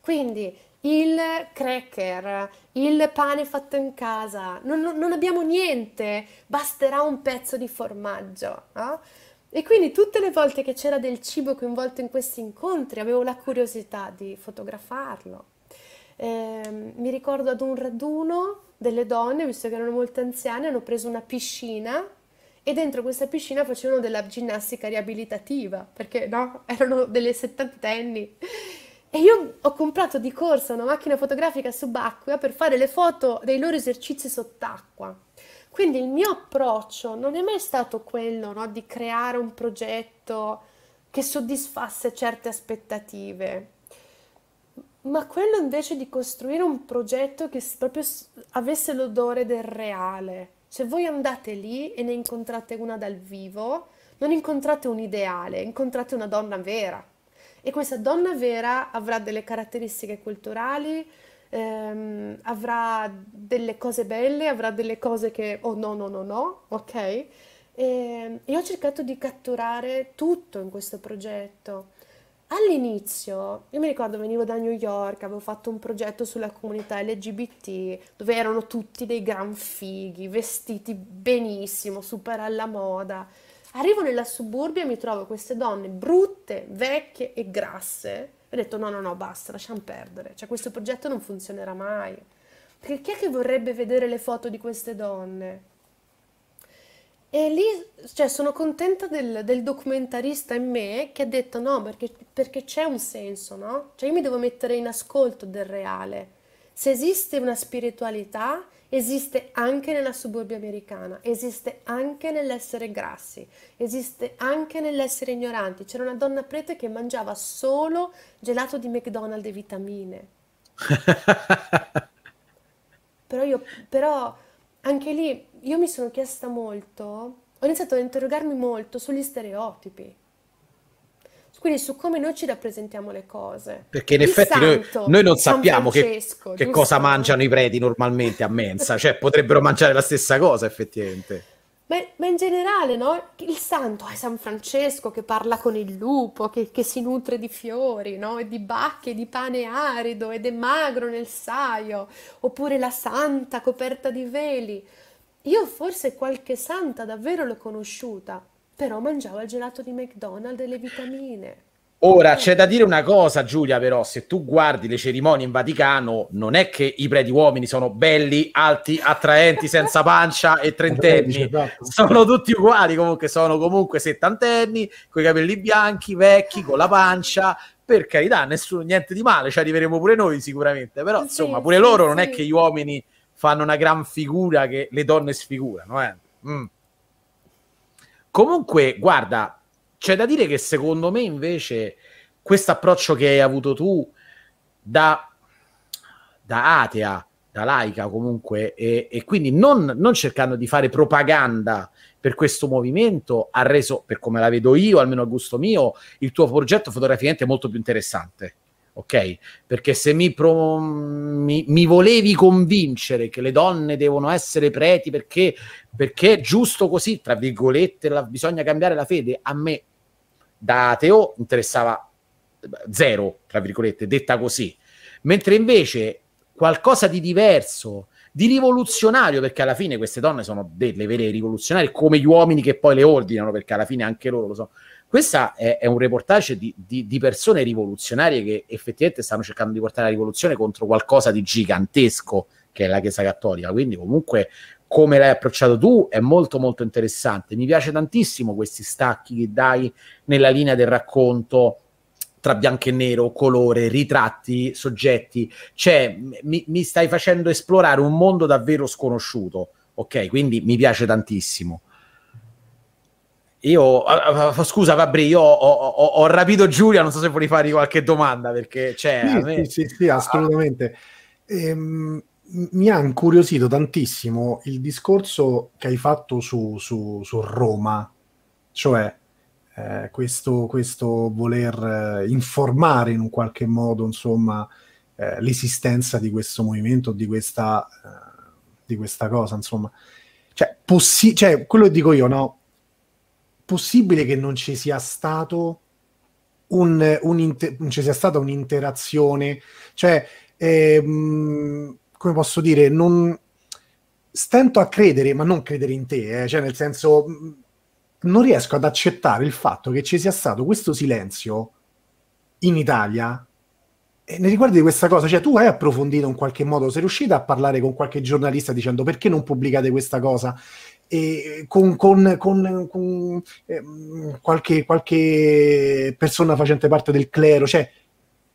Quindi il cracker, il pane fatto in casa, non, non abbiamo niente, basterà un pezzo di formaggio. No? E quindi tutte le volte che c'era del cibo coinvolto in questi incontri avevo la curiosità di fotografarlo. Eh, mi ricordo ad un raduno delle donne, visto che erano molto anziane, hanno preso una piscina e dentro questa piscina facevano della ginnastica riabilitativa, perché no, erano delle settantenni e io ho comprato di corsa una macchina fotografica subacquea per fare le foto dei loro esercizi sott'acqua. Quindi il mio approccio non è mai stato quello no, di creare un progetto che soddisfasse certe aspettative, ma quello invece di costruire un progetto che proprio avesse l'odore del reale. Se voi andate lì e ne incontrate una dal vivo, non incontrate un ideale, incontrate una donna vera e questa donna vera avrà delle caratteristiche culturali, ehm, avrà delle cose belle, avrà delle cose che oh no, no, no, no, ok? E, e ho cercato di catturare tutto in questo progetto. All'inizio, io mi ricordo venivo da New York, avevo fatto un progetto sulla comunità LGBT dove erano tutti dei gran fighi, vestiti benissimo, super alla moda. Arrivo nella suburbia e mi trovo queste donne brutte, vecchie e grasse. ho detto no, no, no, basta, lasciamo perdere. Cioè questo progetto non funzionerà mai. Perché chi è che vorrebbe vedere le foto di queste donne? E lì cioè, sono contenta del, del, documentarista in me che ha detto no, perché, perché c'è un senso, no? Cioè io mi devo mettere in ascolto del reale. Se esiste una spiritualità, esiste anche nella suburbia americana, esiste anche nell'essere grassi, esiste anche nell'essere ignoranti. C'era una donna prete che mangiava solo gelato di McDonald's e vitamine. (laughs) però, io, però anche lì io mi sono chiesta molto, ho iniziato ad interrogarmi molto sugli stereotipi. Quindi su come noi ci rappresentiamo le cose. Perché in Il effetti noi, noi, non sappiamo che, che cosa mangiano i preti normalmente a mensa, cioè potrebbero mangiare la stessa cosa effettivamente. Ma, ma in generale, no? Il santo è San Francesco che parla con il lupo, che, che si nutre di fiori, no? E di bacche, di pane arido ed è magro nel saio. Oppure la santa coperta di veli. Io forse qualche santa davvero l'ho conosciuta, però mangiava il gelato di McDonald's e le vitamine. Ora c'è da dire una cosa, Giulia, però, se tu guardi le cerimonie in Vaticano, non è che i preti uomini sono belli, alti, attraenti, senza pancia e trentenni, esatto. sono tutti uguali, comunque sono comunque settantenni, con i capelli bianchi, vecchi, con la pancia, per carità, nessuno, niente di male, ci arriveremo pure noi sicuramente, però insomma, pure sì, loro sì. non è che gli uomini fanno una gran figura che le donne sfigurano, eh. Mm. Comunque, guarda, c'è da dire che secondo me invece questo approccio che hai avuto tu da, da atea, da laica comunque, e, e quindi non, non, cercando di fare propaganda per questo movimento, ha reso, per come la vedo io, almeno a gusto mio, il tuo progetto fotograficamente molto più interessante. Ok? Perché se mi, pro, mi, mi, volevi convincere che le donne devono essere preti perché, perché è giusto così, tra virgolette, la, bisogna cambiare la fede, a me da ateo interessava zero, tra virgolette, detta così. Mentre invece qualcosa di diverso, di rivoluzionario, perché alla fine queste donne sono delle vere rivoluzionarie, come gli uomini che poi le ordinano, perché alla fine anche loro lo so. Questo è, è, un reportage di, di, di, persone rivoluzionarie che effettivamente stanno cercando di portare la rivoluzione contro qualcosa di gigantesco che è la Chiesa Cattolica. Quindi, comunque, come l'hai approcciato tu è molto molto interessante. Mi piace tantissimo questi stacchi che dai nella linea del racconto tra bianco e nero, colore, ritratti, soggetti. Cioè, mi, mi stai facendo esplorare un mondo davvero sconosciuto. Ok, quindi mi piace tantissimo. Io, uh, scusa Fabri, io ho, ho, ho, rapito Giulia, non so se vuoi fare qualche domanda, perché c'è... Sì, me... sì, sì, sì, assolutamente. Ehm, mi ha incuriosito tantissimo il discorso che hai fatto su, su, su Roma, cioè eh, questo, questo, voler eh, informare in un qualche modo, insomma, eh, l'esistenza di questo movimento, di questa, eh, di questa cosa, insomma. Cioè, possi- cioè, quello che dico io, no? Possibile che non ci sia stato un, un inter- non ci sia stata un'interazione, cioè, ehm, come posso dire, non stento a credere, ma non credere in te, eh, cioè nel senso non riesco ad accettare il fatto che ci sia stato questo silenzio in Italia. E nei riguardi di questa cosa, cioè tu hai approfondito in qualche modo, sei riuscita a parlare con qualche giornalista dicendo perché non pubblicate questa cosa? E con, con, con, con eh, qualche, qualche, persona facente parte del clero, cioè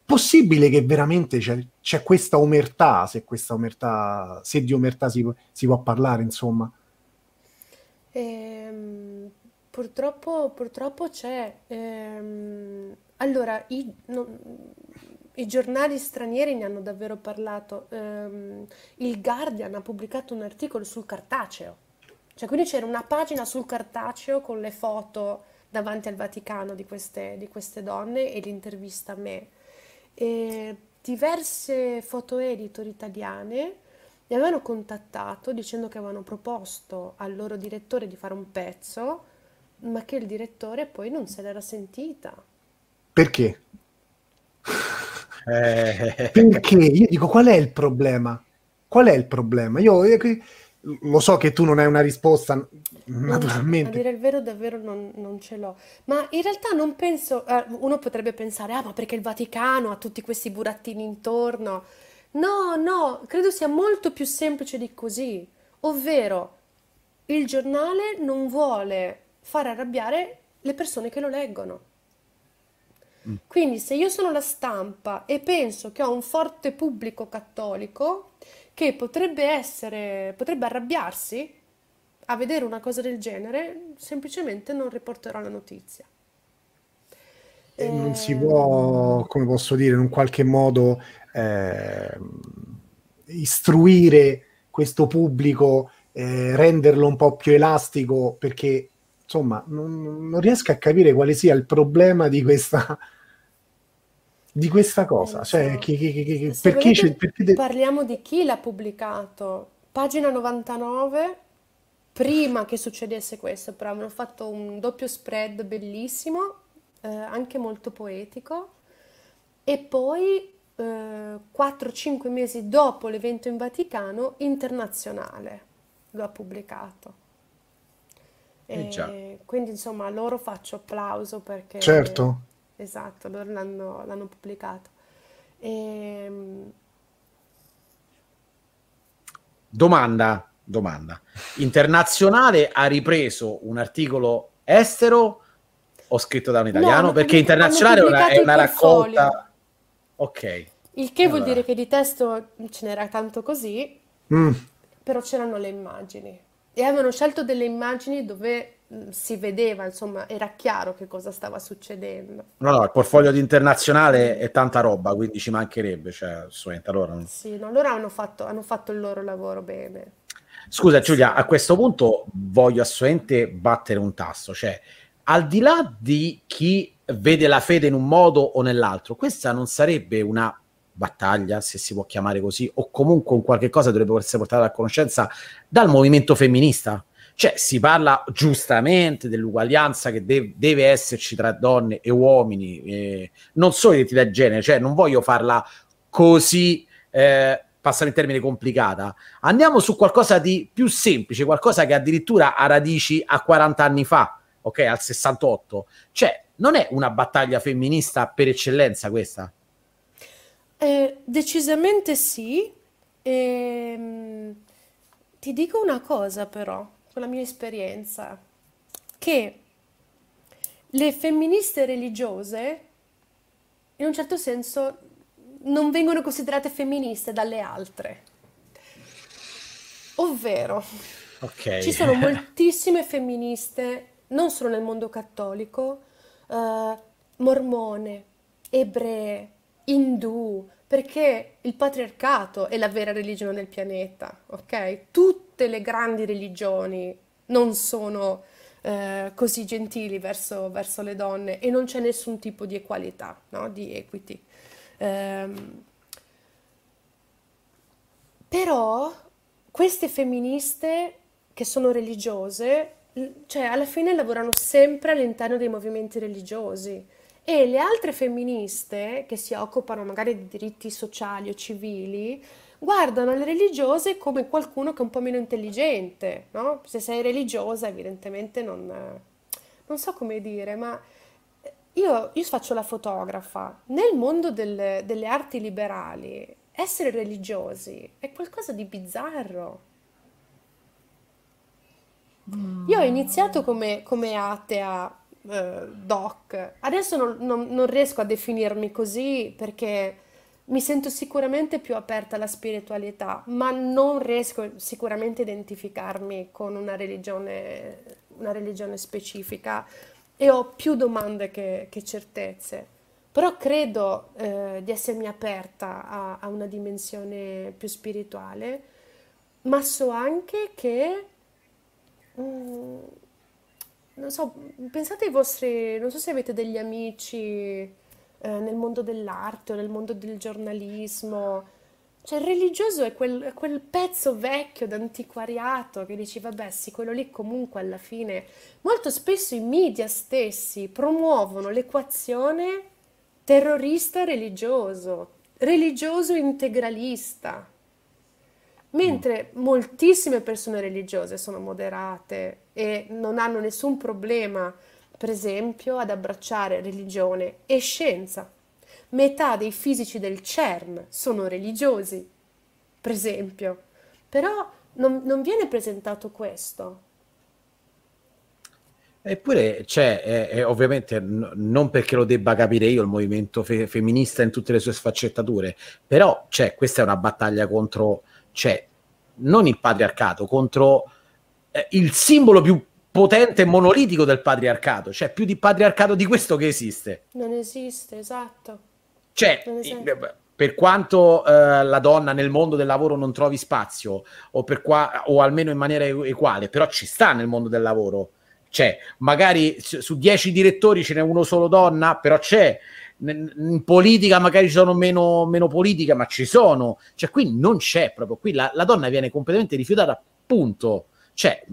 possibile che veramente c'è, c'è, questa omertà, se questa omertà, se di omertà si, si può parlare, insomma. Ehm, purtroppo, purtroppo c'è. Ehm, allora, i, no, i, giornali stranieri ne hanno davvero parlato. Ehm, il Guardian ha pubblicato un articolo sul cartaceo cioè, quindi c'era una pagina sul cartaceo con le foto davanti al Vaticano di queste, di queste donne e l'intervista a me. E diverse foto editor italiane mi avevano contattato dicendo che avevano proposto al loro direttore di fare un pezzo, ma che il direttore poi non se l'era sentita. Perché? Eh. Perché? Io dico qual è il problema? Qual è il problema? Io, io lo so che tu non hai una risposta, naturalmente. A dire il vero, davvero non, non ce l'ho. Ma in realtà non penso, eh, uno potrebbe pensare, ah, ma perché il Vaticano ha tutti questi burattini intorno? No, no, credo sia molto più semplice di così. Ovvero, il giornale non vuole far arrabbiare le persone che lo leggono. Mm. Quindi se io sono la stampa e penso che ho un forte pubblico cattolico, che potrebbe essere, potrebbe arrabbiarsi a vedere una cosa del genere, semplicemente non riporterò la notizia. E non si ehm, può, come posso dire, in un qualche modo eh, istruire questo pubblico, eh, renderlo un po' più elastico, perché insomma non, non riesco a capire quale sia il problema di questa di questa cosa. Cioè, chi, chi, chi, perché, c'è, perché de- parliamo di chi l'ha pubblicato. Pagina 99, prima che succedesse questo, però hanno fatto un doppio spread bellissimo, eh, anche molto poetico, e poi eh, 4-5 mesi dopo l'evento in Vaticano, internazionale lo ha pubblicato. Eh, quindi insomma a loro faccio applauso perché certo esatto, loro l'hanno, l'hanno pubblicato. E... Ehm, domanda, domanda. Internazionale ha ripreso un articolo estero o scritto da un italiano? No, perché internazionale è una, è una raccolta... Ok. Il che allora. vuol dire che di testo ce n'era tanto così, mm. però c'erano le immagini. E avevano scelto delle immagini dove si vedeva, insomma, era chiaro che cosa stava succedendo. No, no, il portfolio di internazionale è tanta roba, quindi ci mancherebbe, cioè, assolutamente allora. Sì, no, loro hanno fatto, hanno fatto il loro lavoro bene. Scusa Giulia, a questo punto voglio assolutamente battere un tasto, cioè al di là di chi vede la fede in un modo o nell'altro. Questa non sarebbe una battaglia, se si può chiamare così, o comunque un qualche cosa dovrebbe essere portata a conoscenza dal movimento femminista. Cioè, si parla giustamente dell'uguaglianza che de- deve esserci tra donne e uomini, eh, non solo identità di genere, cioè non voglio farla così, eh, passare in termini complicata. Andiamo su qualcosa di più semplice, qualcosa che addirittura ha radici a 40 anni fa, ok, al 68. Cioè, non è una battaglia femminista per eccellenza questa? Eh, decisamente sì. Ehm, ti dico una cosa però, con la mia esperienza, che le femministe religiose, in un certo senso, non vengono considerate femministe dalle altre. Ovvero, okay. ci sono (laughs) moltissime femministe, non solo nel mondo cattolico, uh, mormone, ebree, indù, perché il patriarcato è la vera religione del pianeta, ok? Tutte le grandi religioni non sono eh, così gentili verso, verso, le donne e non c'è nessun tipo di equalità, no? di equity. Um, però queste femministe che sono religiose, cioè alla fine lavorano sempre all'interno dei movimenti religiosi e le altre femministe che si occupano magari di diritti sociali o civili guardano le religiose come qualcuno che è un po' meno intelligente, no? Se sei religiosa evidentemente non, non so come dire, ma io, io faccio la fotografa. Nel mondo del, delle arti liberali, essere religiosi è qualcosa di bizzarro. Mm. Io ho iniziato come, come atea eh, doc, adesso non, non, non riesco a definirmi così perché mi sento sicuramente più aperta alla spiritualità, ma non riesco sicuramente a identificarmi con una religione, una religione specifica e ho più domande che, che certezze. Però credo eh, di essermi aperta a, a, una dimensione più spirituale, ma so anche che, mm, non so, pensate ai vostri, non so se avete degli amici eh, nel mondo dell'arte o nel mondo del giornalismo, cioè il religioso è quel, quel pezzo vecchio d'antiquariato che dici, vabbè, sì, quello lì comunque alla fine... Molto spesso i media stessi promuovono l'equazione terrorista religioso, religioso integralista, mentre moltissime persone religiose sono moderate e non hanno nessun problema, per esempio, ad abbracciare religione e scienza metà dei fisici del CERN sono religiosi, per esempio, però non, non viene presentato questo. Eppure c'è, eh, eh, ovviamente n- non perché lo debba capire io il movimento fe- femminista in tutte le sue sfaccettature, però c'è, questa è una battaglia contro, c'è non il patriarcato, contro eh, il simbolo più potente e monolitico del patriarcato, cioè più di patriarcato di questo che esiste. Non esiste, esatto. Cioè, per quanto uh, la donna nel mondo del lavoro non trovi spazio, o, qua- o almeno in maniera equale, però ci sta nel mondo del lavoro. Cioè, magari su dieci direttori ce n'è uno solo donna, però c'è. In politica magari ci sono meno, meno politica, ma ci sono. Cioè, qui non c'è proprio. Qui la, la donna viene completamente rifiutata, punto. Cioè,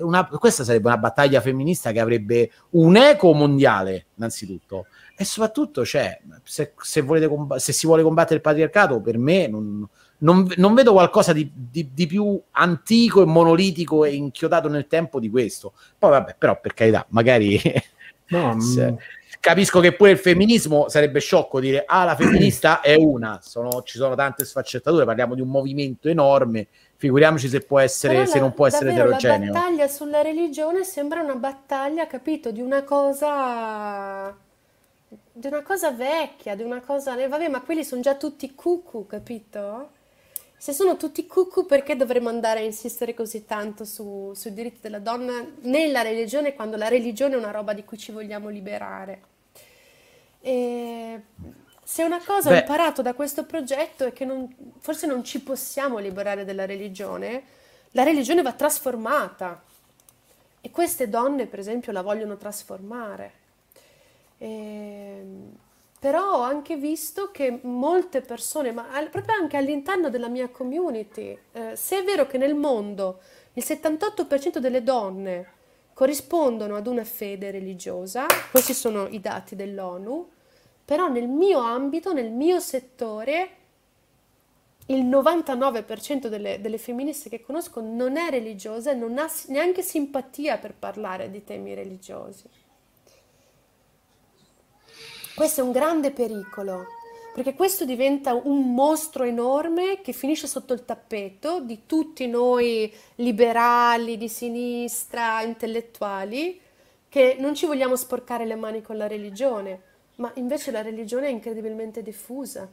una, questa sarebbe una battaglia femminista che avrebbe un eco mondiale, innanzitutto. E soprattutto cioè, se, se, comb- se, si vuole combattere il patriarcato per me non, non, non vedo qualcosa di, di, di, più antico e monolitico e inchiodato nel tempo di questo. Poi vabbè però per carità magari (laughs) no, se, mm. capisco che pure il femminismo sarebbe sciocco dire ah la femminista è una sono, ci sono tante sfaccettature parliamo di un movimento enorme figuriamoci se può essere se non può essere eterogeneo la battaglia sulla religione sembra una battaglia capito di una cosa di una cosa vecchia, di una cosa... Vabbè, ma quelli sono già tutti cucù, capito? Se sono tutti cucù, perché dovremmo andare a insistere così tanto su, sui diritti della donna nella religione, quando la religione è una roba di cui ci vogliamo liberare? E se una cosa Beh. ho imparato da questo progetto è che non, forse non ci possiamo liberare dalla religione, la religione va trasformata. E queste donne, per esempio, la vogliono trasformare. E, però ho anche visto che molte persone, ma proprio anche all'interno della mia community, eh, se è vero che nel mondo il 78% delle donne corrispondono ad una fede religiosa, questi sono i dati dell'ONU, però nel mio ambito, nel mio settore, il 99% delle, delle, femministe che conosco non è religiosa e non ha neanche simpatia per parlare di temi religiosi. Questo è un grande pericolo, perché questo diventa un mostro enorme che finisce sotto il tappeto di tutti noi liberali, di sinistra, intellettuali, che non ci vogliamo sporcare le mani con la religione, ma invece la religione è incredibilmente diffusa.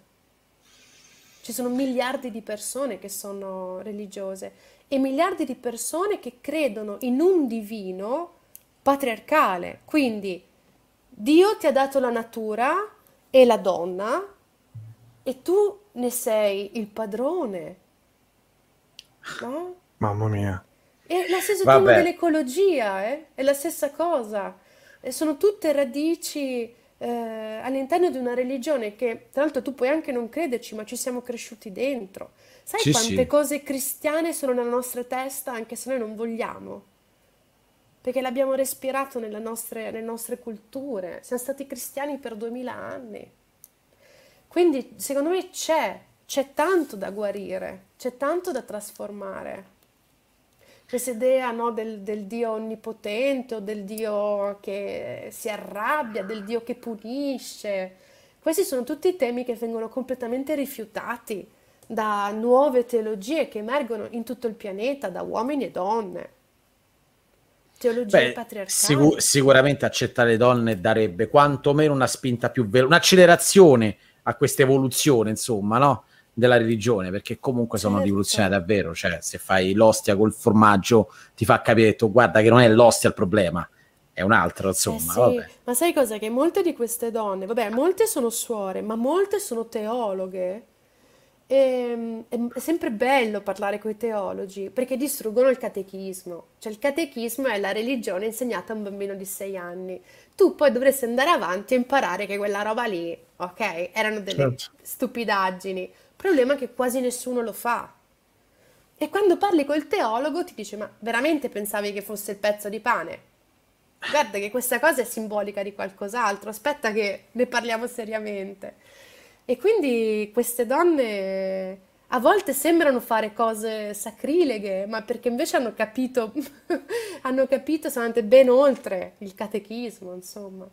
Ci sono miliardi di persone che sono religiose e miliardi di persone che credono in un divino patriarcale. Quindi Dio ti ha dato la natura e la donna e tu ne sei il padrone. No? Mamma mia. È la stessa cosa dell'ecologia, eh? è la stessa cosa. E sono tutte radici eh, all'interno di una religione che tra l'altro tu puoi anche non crederci, ma ci siamo cresciuti dentro. Sai sì, quante sì. cose cristiane sono nella nostra testa anche se noi non vogliamo? Perché l'abbiamo respirato nelle nostre, nelle nostre culture, siamo stati cristiani per duemila anni. Quindi secondo me c'è, c'è tanto da guarire, c'è tanto da trasformare questa idea no, del, del, Dio onnipotente o del Dio che si arrabbia, del Dio che punisce. Questi sono tutti temi che vengono completamente rifiutati da nuove teologie che emergono in tutto il pianeta, da uomini e donne. Teologia Beh, patriarcale. Sicur- sicuramente accettare le donne darebbe quantomeno una spinta più veloce, un'accelerazione a questa evoluzione, insomma, no? Della religione, perché comunque sono certo. rivoluzionari davvero, cioè se fai l'ostia col formaggio ti fa capire tu guarda che non è l'ostia il problema, è un altro, insomma. Eh sì. Ma sai cosa? Che molte di queste donne, vabbè, molte sono suore, ma molte sono teologhe. E, ehm, è, sempre bello parlare con i teologi perché distruggono il catechismo. Cioè il catechismo è la religione insegnata a un bambino di sei anni. Tu poi dovresti andare avanti e imparare che quella roba lì, ok, erano delle certo. stupidaggini problema è che quasi nessuno lo fa. E quando parli col teologo ti dice: Ma veramente pensavi che fosse il pezzo di pane? Guarda che questa cosa è simbolica di qualcos'altro, aspetta che ne parliamo seriamente. E quindi queste donne a volte sembrano fare cose sacrileghe, ma perché invece hanno capito, (laughs) hanno capito, sono andate ben oltre il catechismo, insomma.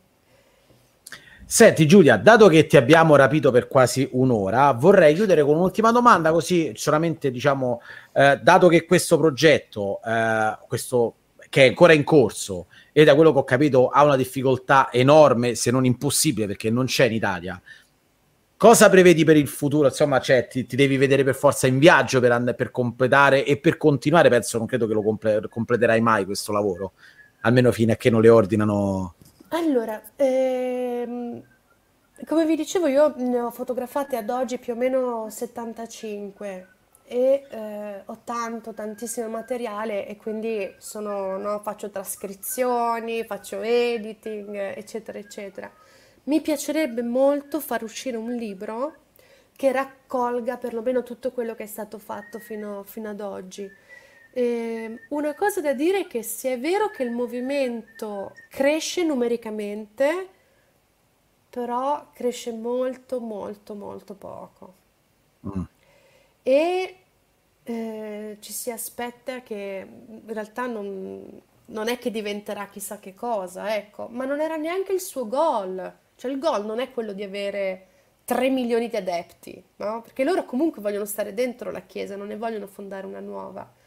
Senti Giulia, dato che ti abbiamo rapito per quasi un'ora, vorrei chiudere con un'ultima domanda, così solamente diciamo, eh, dato che questo progetto, eh, questo, che è ancora in corso e da quello che ho capito ha una difficoltà enorme, se non impossibile, perché non c'è in Italia, cosa prevedi per il futuro? Insomma, cioè, ti, ti devi vedere per forza in viaggio per, and- per, completare e per continuare, penso, non credo che lo comple- completerai mai questo lavoro, almeno fino a che non le ordinano allora, ehm, come vi dicevo, io ne ho fotografate ad oggi più o meno 75 e eh, ho tanto, tantissimo materiale e quindi sono, no, faccio trascrizioni, faccio editing, eccetera, eccetera. Mi piacerebbe molto far uscire un libro che raccolga perlomeno tutto quello che è stato fatto fino, fino ad oggi eh, una cosa da dire è che se è vero che il movimento cresce numericamente, però cresce molto, molto, molto poco. Mm. E eh, ci si aspetta che in realtà non, non, è che diventerà chissà che cosa, ecco, ma non era neanche il suo goal. Cioè il goal non è quello di avere 3 milioni di adepti, no? Perché loro comunque vogliono stare dentro la Chiesa, non ne vogliono fondare una nuova.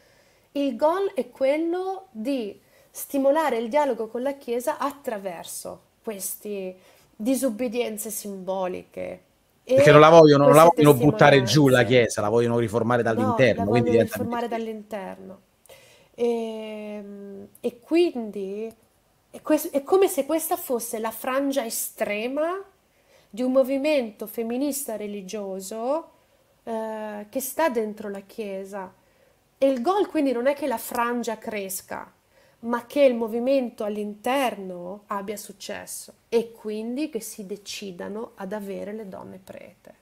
Il goal è quello di stimolare il dialogo con la Chiesa attraverso queste disobbedienze simboliche. Perché non la vogliono, non la vogliono buttare giù la Chiesa, la vogliono riformare dall'interno. No, la vogliono riformare dall'interno. E, ehm, e quindi è, è come se questa fosse la frangia estrema di un movimento femminista religioso eh, che sta dentro la Chiesa e il goal quindi non è che la frangia cresca, ma che il movimento all'interno abbia successo e quindi che si decidano ad avere le donne prete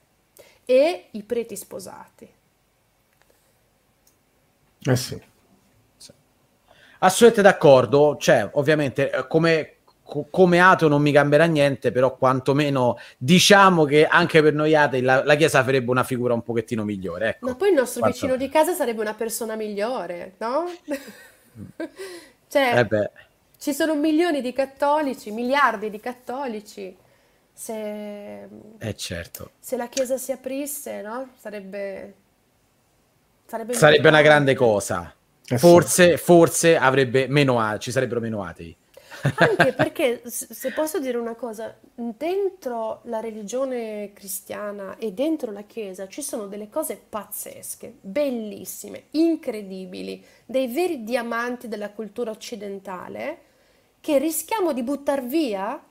e i preti sposati. Eh sì. Assolutamente d'accordo, cioè ovviamente eh, come, come ateo non mi cambierà niente, però quantomeno diciamo che anche per noi atei la, la Chiesa farebbe una figura un pochettino migliore. Ecco. Ma poi il nostro Quanto... vicino di casa sarebbe una persona migliore, no? (laughs) cioè, eh ci sono milioni di cattolici, miliardi di cattolici. Se, eh certo. se la Chiesa si aprisse, no? Sarebbe, sarebbe, sarebbe una grande cosa. Eh forse, sì. forse avrebbe meno, ci sarebbero meno atei. Anche perché, se posso dire una cosa, dentro la religione cristiana e dentro la Chiesa ci sono delle cose pazzesche, bellissime, incredibili, dei veri diamanti della cultura occidentale che rischiamo di buttare via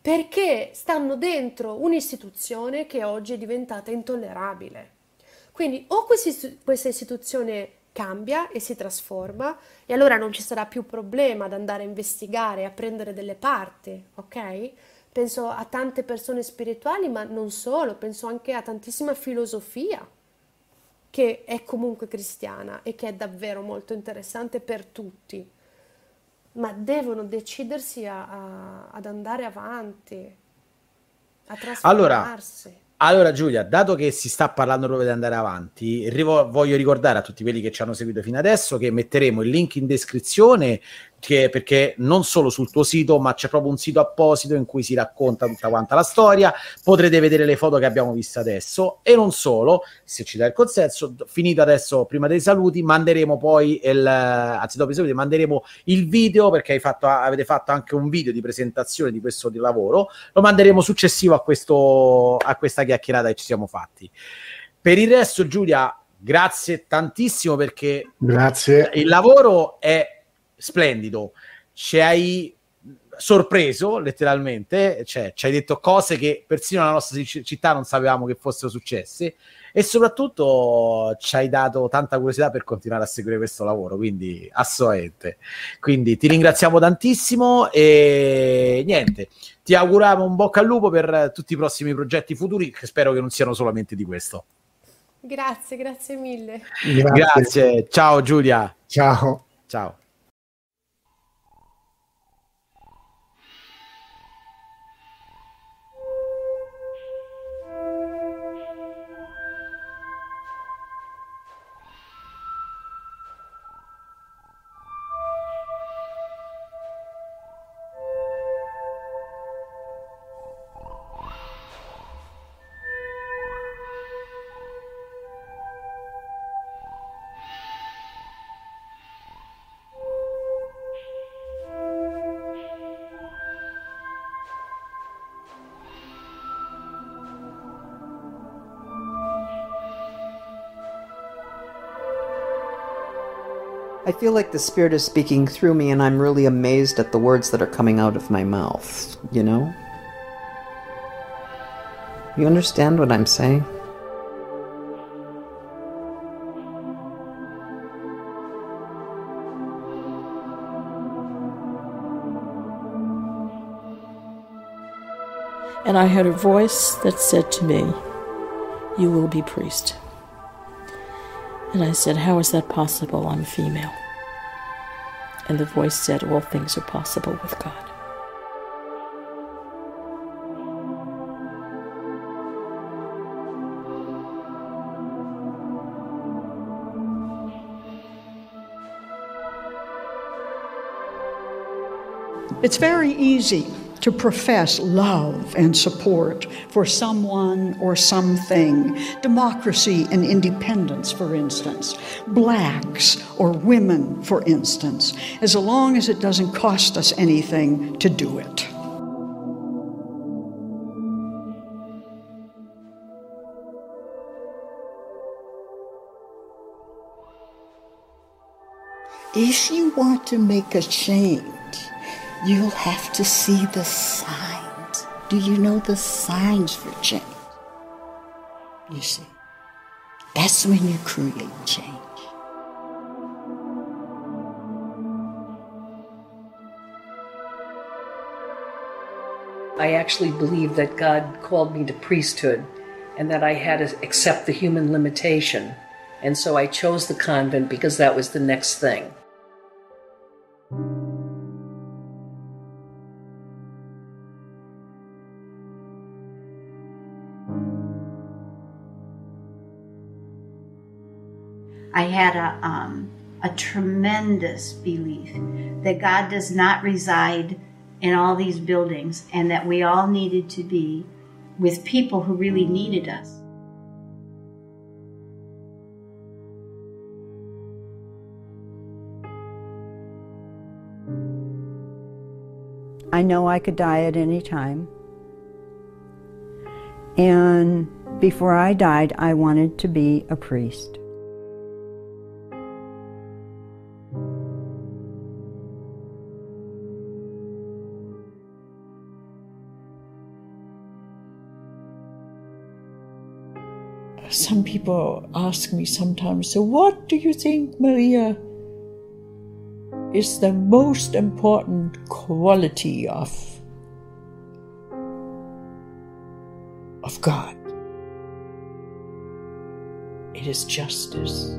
perché stanno dentro un'istituzione che oggi è diventata intollerabile. Quindi o questa istituzione cambia e si trasforma e allora non ci sarà più problema ad andare a investigare, a prendere delle parti, ok? Penso a tante persone spirituali, ma non solo, penso anche a tantissima filosofia che è comunque cristiana e che è davvero molto interessante per tutti, ma devono decidersi a, a, ad andare avanti, a trasformarsi. Allora, allora Giulia, dato che si sta parlando proprio di andare avanti, rivo- voglio ricordare a tutti quelli che ci hanno seguito fino adesso che metteremo il link in descrizione che, perché non solo sul tuo sito, ma c'è proprio un sito apposito in cui si racconta tutta quanta la storia. Potrete vedere le foto che abbiamo visto adesso e non solo, se ci dai il consenso, finito adesso prima dei saluti, manderemo poi il anzi dopo i saluti manderemo il video perché fatto, avete fatto anche un video di presentazione di questo di lavoro, lo manderemo successivo a, questo, a questa chiacchierata che ci siamo fatti. Per il resto Giulia, grazie tantissimo perché grazie. il lavoro è splendido, ci hai sorpreso letteralmente, cioè ci hai detto cose che persino nella nostra città non sapevamo che fossero successe e soprattutto ci hai dato tanta curiosità per continuare a seguire questo lavoro, quindi assolutamente. Quindi ti ringraziamo tantissimo e niente, ti auguriamo un bocca al lupo per tutti i prossimi progetti futuri che spero che non siano solamente di questo. Grazie, grazie mille. Grazie, grazie. ciao Giulia. Ciao. Ciao. Feel like the Spirit is speaking through me, and I'm really amazed at the words that are coming out of my mouth, you know? You understand what I'm saying? And I heard a voice that said to me, You will be priest. And I said, How is that possible? I'm female. And the voice said, All things are possible with God. It's very easy to profess love and support for someone or something, democracy and independence, for instance, blacks or women, for instance, as long as it doesn't cost us anything to do it. If you want to make a change, You'll have to see the signs. Do you know the signs for change? You see, that's when you create change. I actually believe that God called me to priesthood and that I had to accept the human limitation. And so I chose the convent because that was the next thing. Had a, um, a tremendous belief that God does not reside in all these buildings and that we all needed to be with people who really needed us. I know I could die at any time. And before I died, I wanted to be a priest. Some people ask me sometimes, so what do you think, Maria, is the most important quality of, of God? It is justice.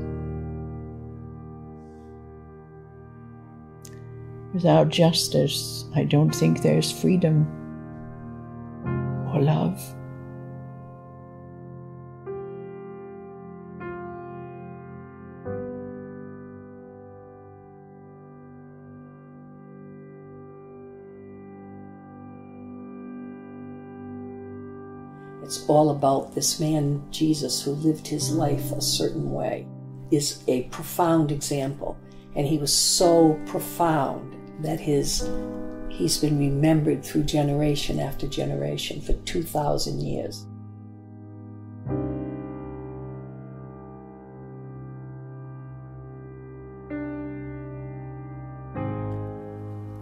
Without justice, I don't think there's freedom all about this man, Jesus, who lived his life a certain way, is a profound example. And he was so profound that his he's been remembered through generation after generation for 2,000 years.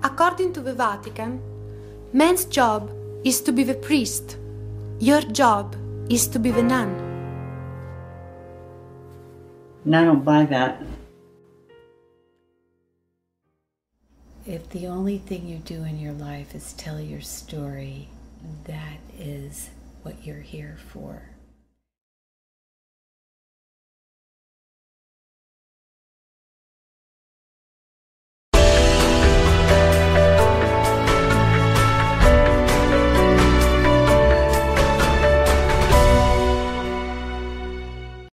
According to the Vatican, man's job is to be the priest. Your job is to be the nun. And I don't buy that. If the only thing you do in your life is tell your story, that is what you're here for.